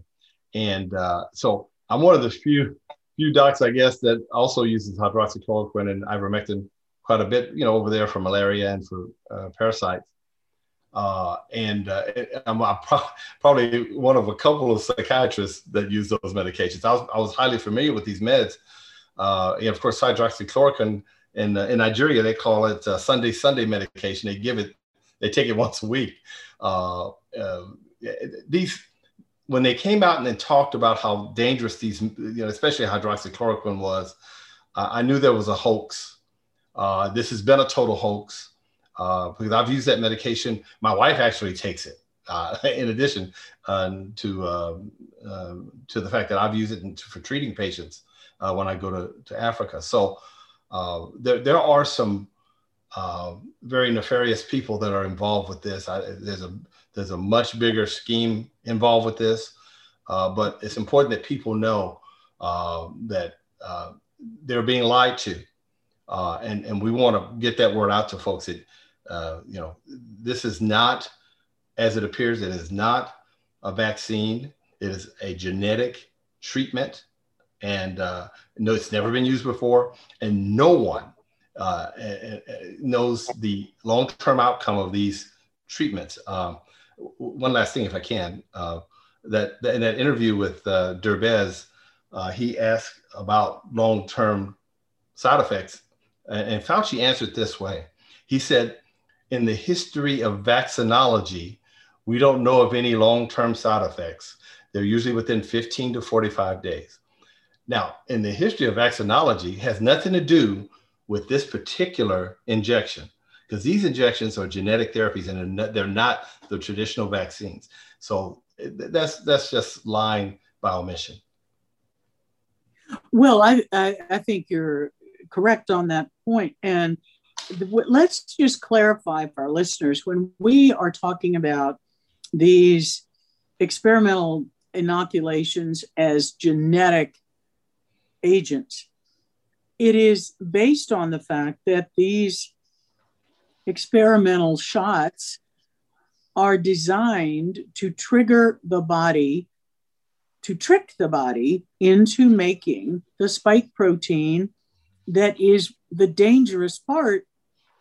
[SPEAKER 6] And so I'm one of the few few docs, I guess, that also uses hydroxychloroquine and ivermectin quite a bit, you know, over there for malaria and for parasites. Uh, and uh, I'm, I'm pro- probably one of a couple of psychiatrists that use those medications. I was, I was highly familiar with these meds. Uh, and of course, hydroxychloroquine in, in Nigeria, they call it Sunday Sunday medication. They give it, they take it once a week. Um, these when they came out and then talked about how dangerous these, you know, especially hydroxychloroquine was, uh, I knew there was a hoax. Uh, this has been a total hoax uh, because I've used that medication. My wife actually takes it. Uh, <laughs> in addition um, to um, um, to the fact that I've used it for treating patients uh, when I go to, to Africa, so uh, there there are some very nefarious people that are involved with this. I, there's a there's a much bigger scheme involved with this, uh, but it's important that people know uh, that uh, they're being lied to, uh, and and we want to get that word out to folks that uh, you know this is not, as it appears, it is not a vaccine. It is a genetic treatment, and uh, no, it's never been used before, and no one uh, knows the long-term outcome of these treatments. Um, one last thing, if I can, uh, that, in that interview with uh, Derbez, uh, he asked about long-term side effects, and, and Fauci answered this way. He said, "In the history of vaccinology, we don't know of any long-term side effects. They're usually within 15 to 45 days." Now, in the history of vaccinology, has nothing to do with this particular injection because these injections are genetic therapies and they're not the traditional vaccines. So that's that's just lying by omission.
[SPEAKER 1] Well, I, I, I think you're correct on that point. And let's just clarify for our listeners when we are talking about these experimental inoculations as genetic agents, it is based on the fact that these experimental shots are designed to trigger the body, to trick the body into making the spike protein that is the dangerous part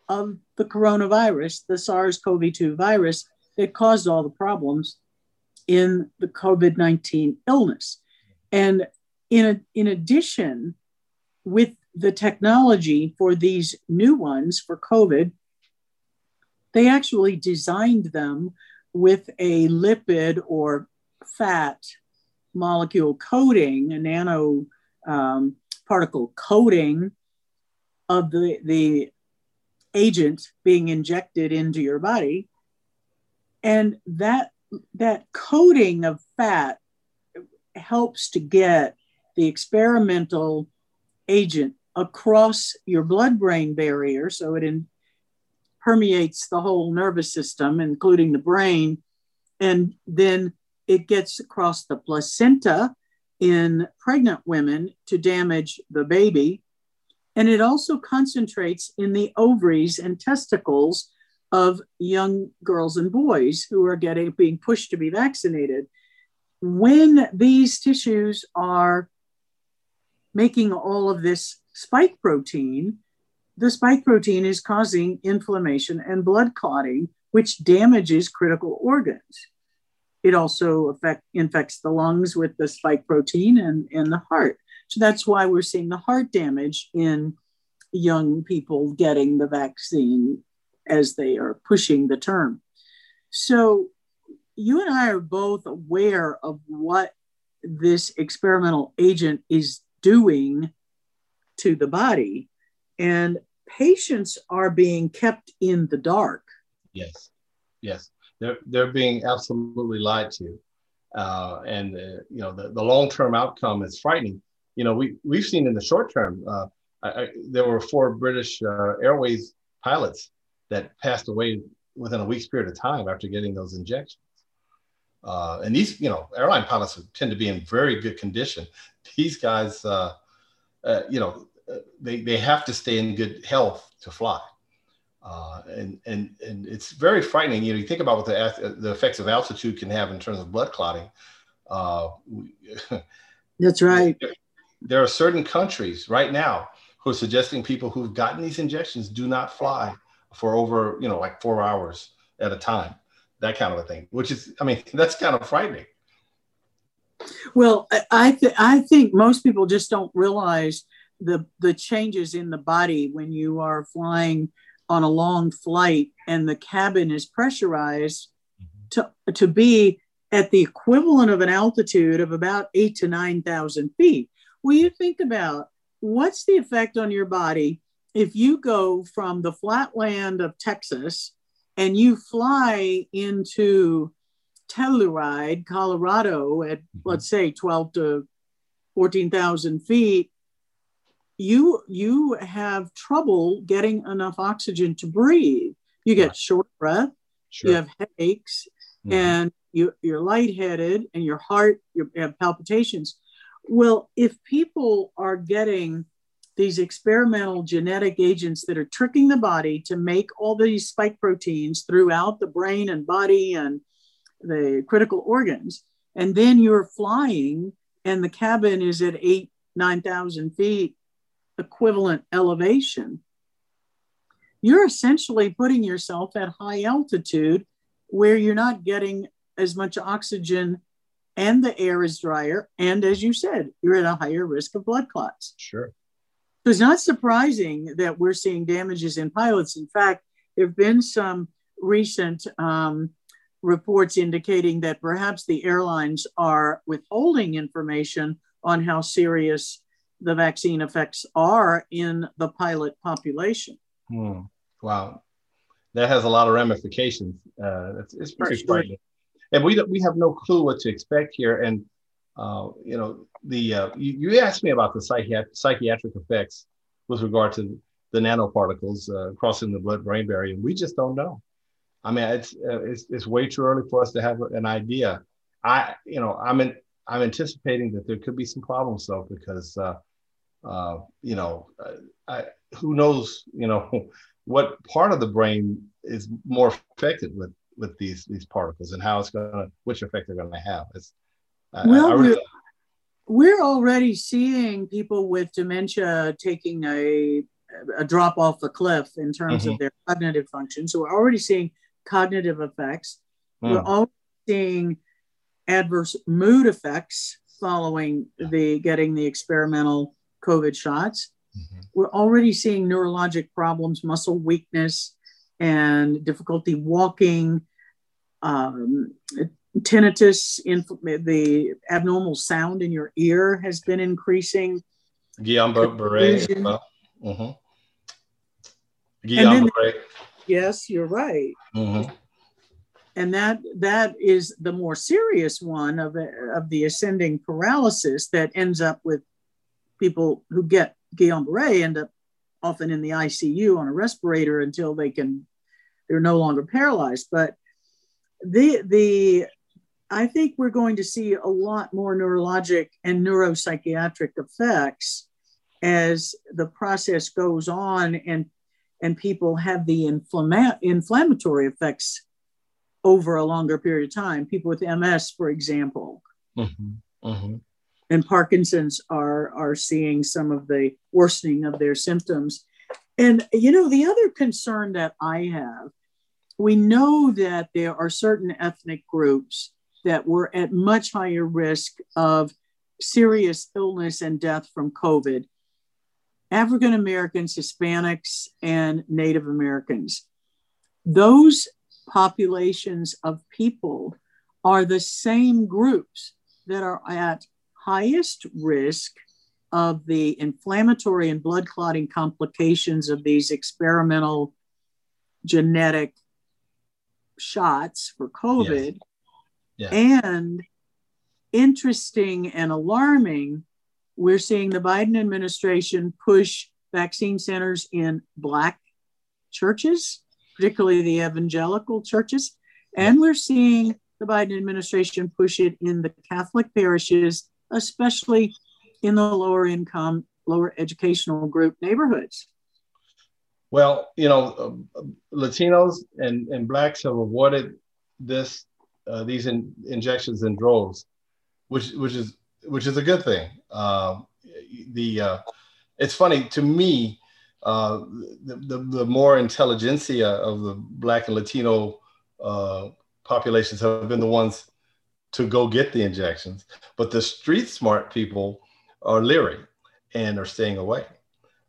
[SPEAKER 1] of the coronavirus, the SARS CoV 2 virus that caused all the problems in the COVID 19 illness. And in, a, in addition, with the technology for these new ones for COVID, they actually designed them with a lipid or fat molecule coating, a nano um, particle coating of the, the agent being injected into your body. And that, that coating of fat helps to get the experimental agent across your blood brain barrier. So it in, permeates the whole nervous system, including the brain. And then it gets across the placenta in pregnant women to damage the baby. And it also concentrates in the ovaries and testicles of young girls and boys who are getting being pushed to be vaccinated. When these tissues are making all of this spike protein, the spike protein is causing inflammation and blood clotting, which damages critical organs. It also affect, infects the lungs with the spike protein and, and the heart. So that's why we're seeing the heart damage in young people getting the vaccine as they are pushing the term. So you and I are both aware of what this experimental agent is doing to the body. And patients are being kept in the dark.
[SPEAKER 6] Yes, yes. They're, they're being absolutely lied to. Uh, and, uh, you know, the, the long-term outcome is frightening. You know, we, we've seen in the short term, uh, I, I, there were four British uh, Airways pilots that passed away within a week's period of time after getting those injections. Uh, and these, you know, airline pilots tend to be in very good condition. These guys, uh, you know, they, they have to stay in good health to fly. Uh, and, and, and it's very frightening. You know, you think about what the, the effects of altitude can have in terms of blood clotting. Uh, <laughs>
[SPEAKER 1] That's right.
[SPEAKER 6] There, there, are certain countries right now who are suggesting people who've gotten these injections do not fly for over, you know, like four hours at a time, that kind of a thing, which is, I mean, <laughs> that's kind of frightening.
[SPEAKER 1] Well, I th- I think most people just don't realize the the changes in the body when you are flying on a long flight and the cabin is pressurized to to be at the equivalent of an altitude of about eight to nine thousand feet. Well, you think about what's the effect on your body if you go from the flatland of Texas and you fly into Telluride, Colorado, at mm-hmm. let's say 12 to 14,000 feet, you you have trouble getting enough oxygen to breathe. You get short breath, sure. you have headaches, mm-hmm. and you, you're lightheaded, and your heart you have palpitations. Well, if people are getting these experimental genetic agents that are tricking the body to make all these spike proteins throughout the brain and body and the critical organs. And then you're flying and the cabin is at eight 9,000 feet equivalent elevation, you're essentially putting yourself at high altitude where you're not getting as much oxygen and the air is drier. And as you said, you're at a higher risk of blood clots.
[SPEAKER 6] Sure.
[SPEAKER 1] So it's not surprising that we're seeing damages in pilots. In fact, there have been some recent um, reports indicating that perhaps the airlines are withholding information on how serious the vaccine effects are in the pilot population.
[SPEAKER 6] Hmm. Wow. That has a lot of ramifications. Uh, it's, it's pretty frightening. And we, we have no clue what to expect here. And, uh, you know, the uh, you, you, asked me about the psychiat- psychiatric effects with regard to the nanoparticles uh, crossing the blood-brain barrier. We just don't know. I mean, it's, uh, it's, it's way too early for us to have an idea. I, you know, I'm in, I'm anticipating that there could be some problems though, because, uh, you know, I, who knows, you know, <laughs> what part of the brain is more affected with with these these particles and how it's going to, which effect they're going to have. It's,
[SPEAKER 1] well, I, I really, we're, we're already seeing people with dementia taking a a drop off the cliff in terms mm-hmm. of their cognitive function. So we're already seeing cognitive effects. Mm. We're already seeing adverse mood effects following the getting the experimental COVID shots. Mm-hmm. We're already seeing neurologic problems, muscle weakness, and difficulty walking, um, tinnitus, inf- the abnormal sound in your ear has been increasing.
[SPEAKER 6] Guillain-Barré. Well. Mm-hmm.
[SPEAKER 1] Guillain-Barré. Yes, you're right. Mm-hmm and that that is the more serious one of, of the ascending paralysis that ends up with people who get Guillain-Barré end up often in the ICU on a respirator until they can they're no longer paralyzed. But the the I think we're going to see a lot more neurologic and neuropsychiatric effects as the process goes on and and people have the inflama- inflammatory effects over a longer period of time. People with MS, for example, mm-hmm. Mm-hmm. And Parkinson's are are seeing some of the worsening of their symptoms. And you know, the other concern that I have, we know that there are certain ethnic groups that were at much higher risk of serious illness and death from COVID. African Americans, Hispanics, and Native Americans. Those populations of people are the same groups that are at highest risk of the inflammatory and blood clotting complications of these experimental genetic shots for COVID. Yes. Yeah. And interesting and alarming, we're seeing the Biden administration push vaccine centers in Black churches particularly the evangelical churches. And we're seeing the Biden administration push it in the Catholic parishes, especially in the lower income, lower educational group neighborhoods.
[SPEAKER 6] Well, you know, uh, Latinos and, and Blacks have avoided this uh, these in, injections in droves, which which is which is a good thing. Uh, the uh, it's funny to me uh, the, the, the, more intelligentsia of the Black and Latino uh, populations have been the ones to go get the injections. But the street smart people are leery and are staying away.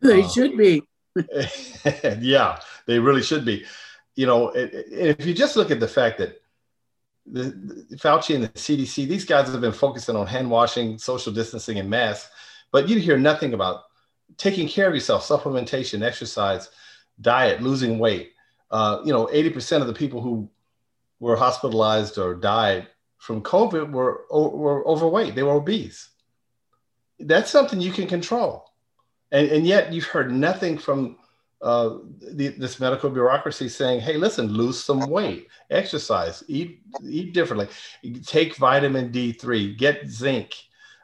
[SPEAKER 1] They uh, should be. <laughs>
[SPEAKER 6] yeah, they really should be. You know, if you just look at the fact that the, the, Fauci and the CDC, these guys have been focusing on hand washing, social distancing, and masks, but you hear nothing about taking care of yourself, supplementation, exercise, diet, losing weight. Uh, you know, 80% of the people who were hospitalized or died from COVID were, were overweight, they were obese. That's something you can control. And, and yet you've heard nothing from uh, the, this medical bureaucracy saying, hey, listen, lose some weight, exercise, eat, eat differently, take vitamin D3, get zinc,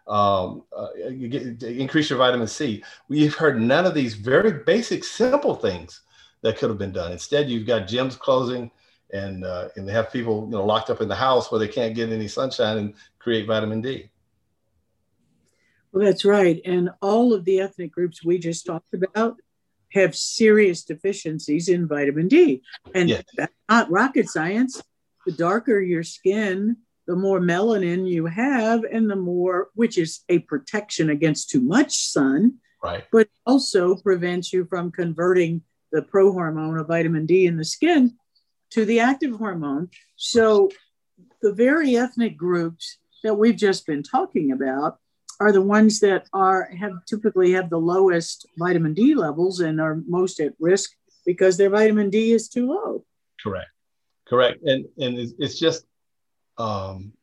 [SPEAKER 6] um, uh, get, increase your vitamin C. We've heard none of these very basic, simple things that could have been done. Instead, you've got gyms closing, and uh, and they have people you know locked up in the house where they can't get any sunshine and create vitamin D.
[SPEAKER 1] Well, that's right. And all of the ethnic groups we just talked about have serious deficiencies in vitamin D. And yes. that's not rocket science. The darker your skin, the more melanin you have, and the more, which is a protection against too much sun,
[SPEAKER 6] right?
[SPEAKER 1] But also prevents you from converting the prohormone of vitamin D in the skin to the active hormone. So the very ethnic groups that we've just been talking about are the ones that are have typically have the lowest vitamin D levels and are most at risk because their vitamin D is too low.
[SPEAKER 6] Correct, correct, and and it's, it's just um,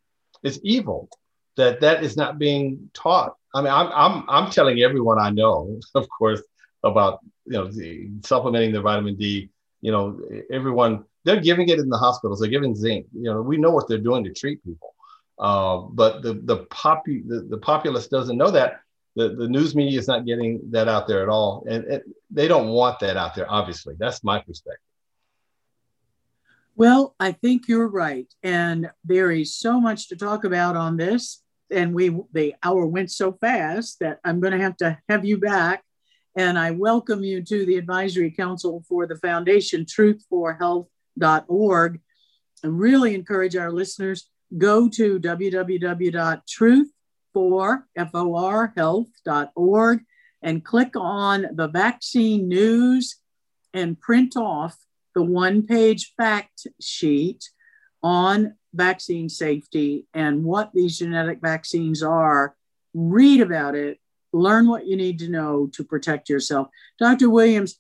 [SPEAKER 6] it's evil that that is not being taught. I mean, I'm I'm I'm telling everyone I know, <laughs> of course, about you know the, supplementing their vitamin D. You know, everyone they're giving it in the hospitals. They're giving zinc. You know, we know what they're doing to treat people. Uh, but the the, popu- the the populace doesn't know that. The, the news media is not getting that out there at all, and it, they don't want that out there. Obviously, that's my perspective.
[SPEAKER 1] Well, I think you're right, and there is so much to talk about on this, and we the hour went so fast that I'm going to have to have you back. And I welcome you to the advisory council for the foundation truth4health.org. I really encourage our listeners go to www.truth4health.org and click on the vaccine news and print off the one page fact sheet on vaccine safety and what these genetic vaccines are. Read about it, learn what you need to know to protect yourself. Dr. Williams,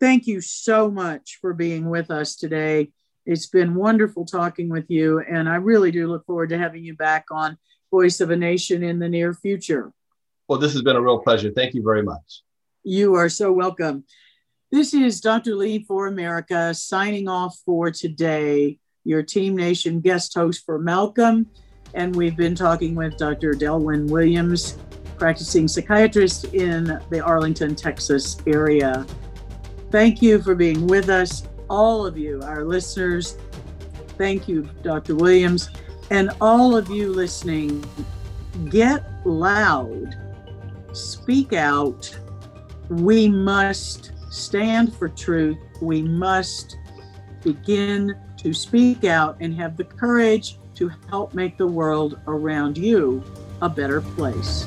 [SPEAKER 1] thank you so much for being with us today. It's been wonderful talking with you, and I really do look forward to having you back on Voice of a Nation in the near future.
[SPEAKER 6] Well, this has been a real pleasure. Thank you very much.
[SPEAKER 1] You are so welcome. This is Dr. Lee for America signing off for today, your Team Nation guest host for Malcolm. And we've been talking with Dr. Delwin Williams, practicing psychiatrist in the Arlington, Texas area. Thank you for being with us all of you, our listeners. Thank you, Dr. Williams. And all of you listening, get loud, speak out. We must stand for truth. We must begin to speak out and have the courage to help make the world around you a better place.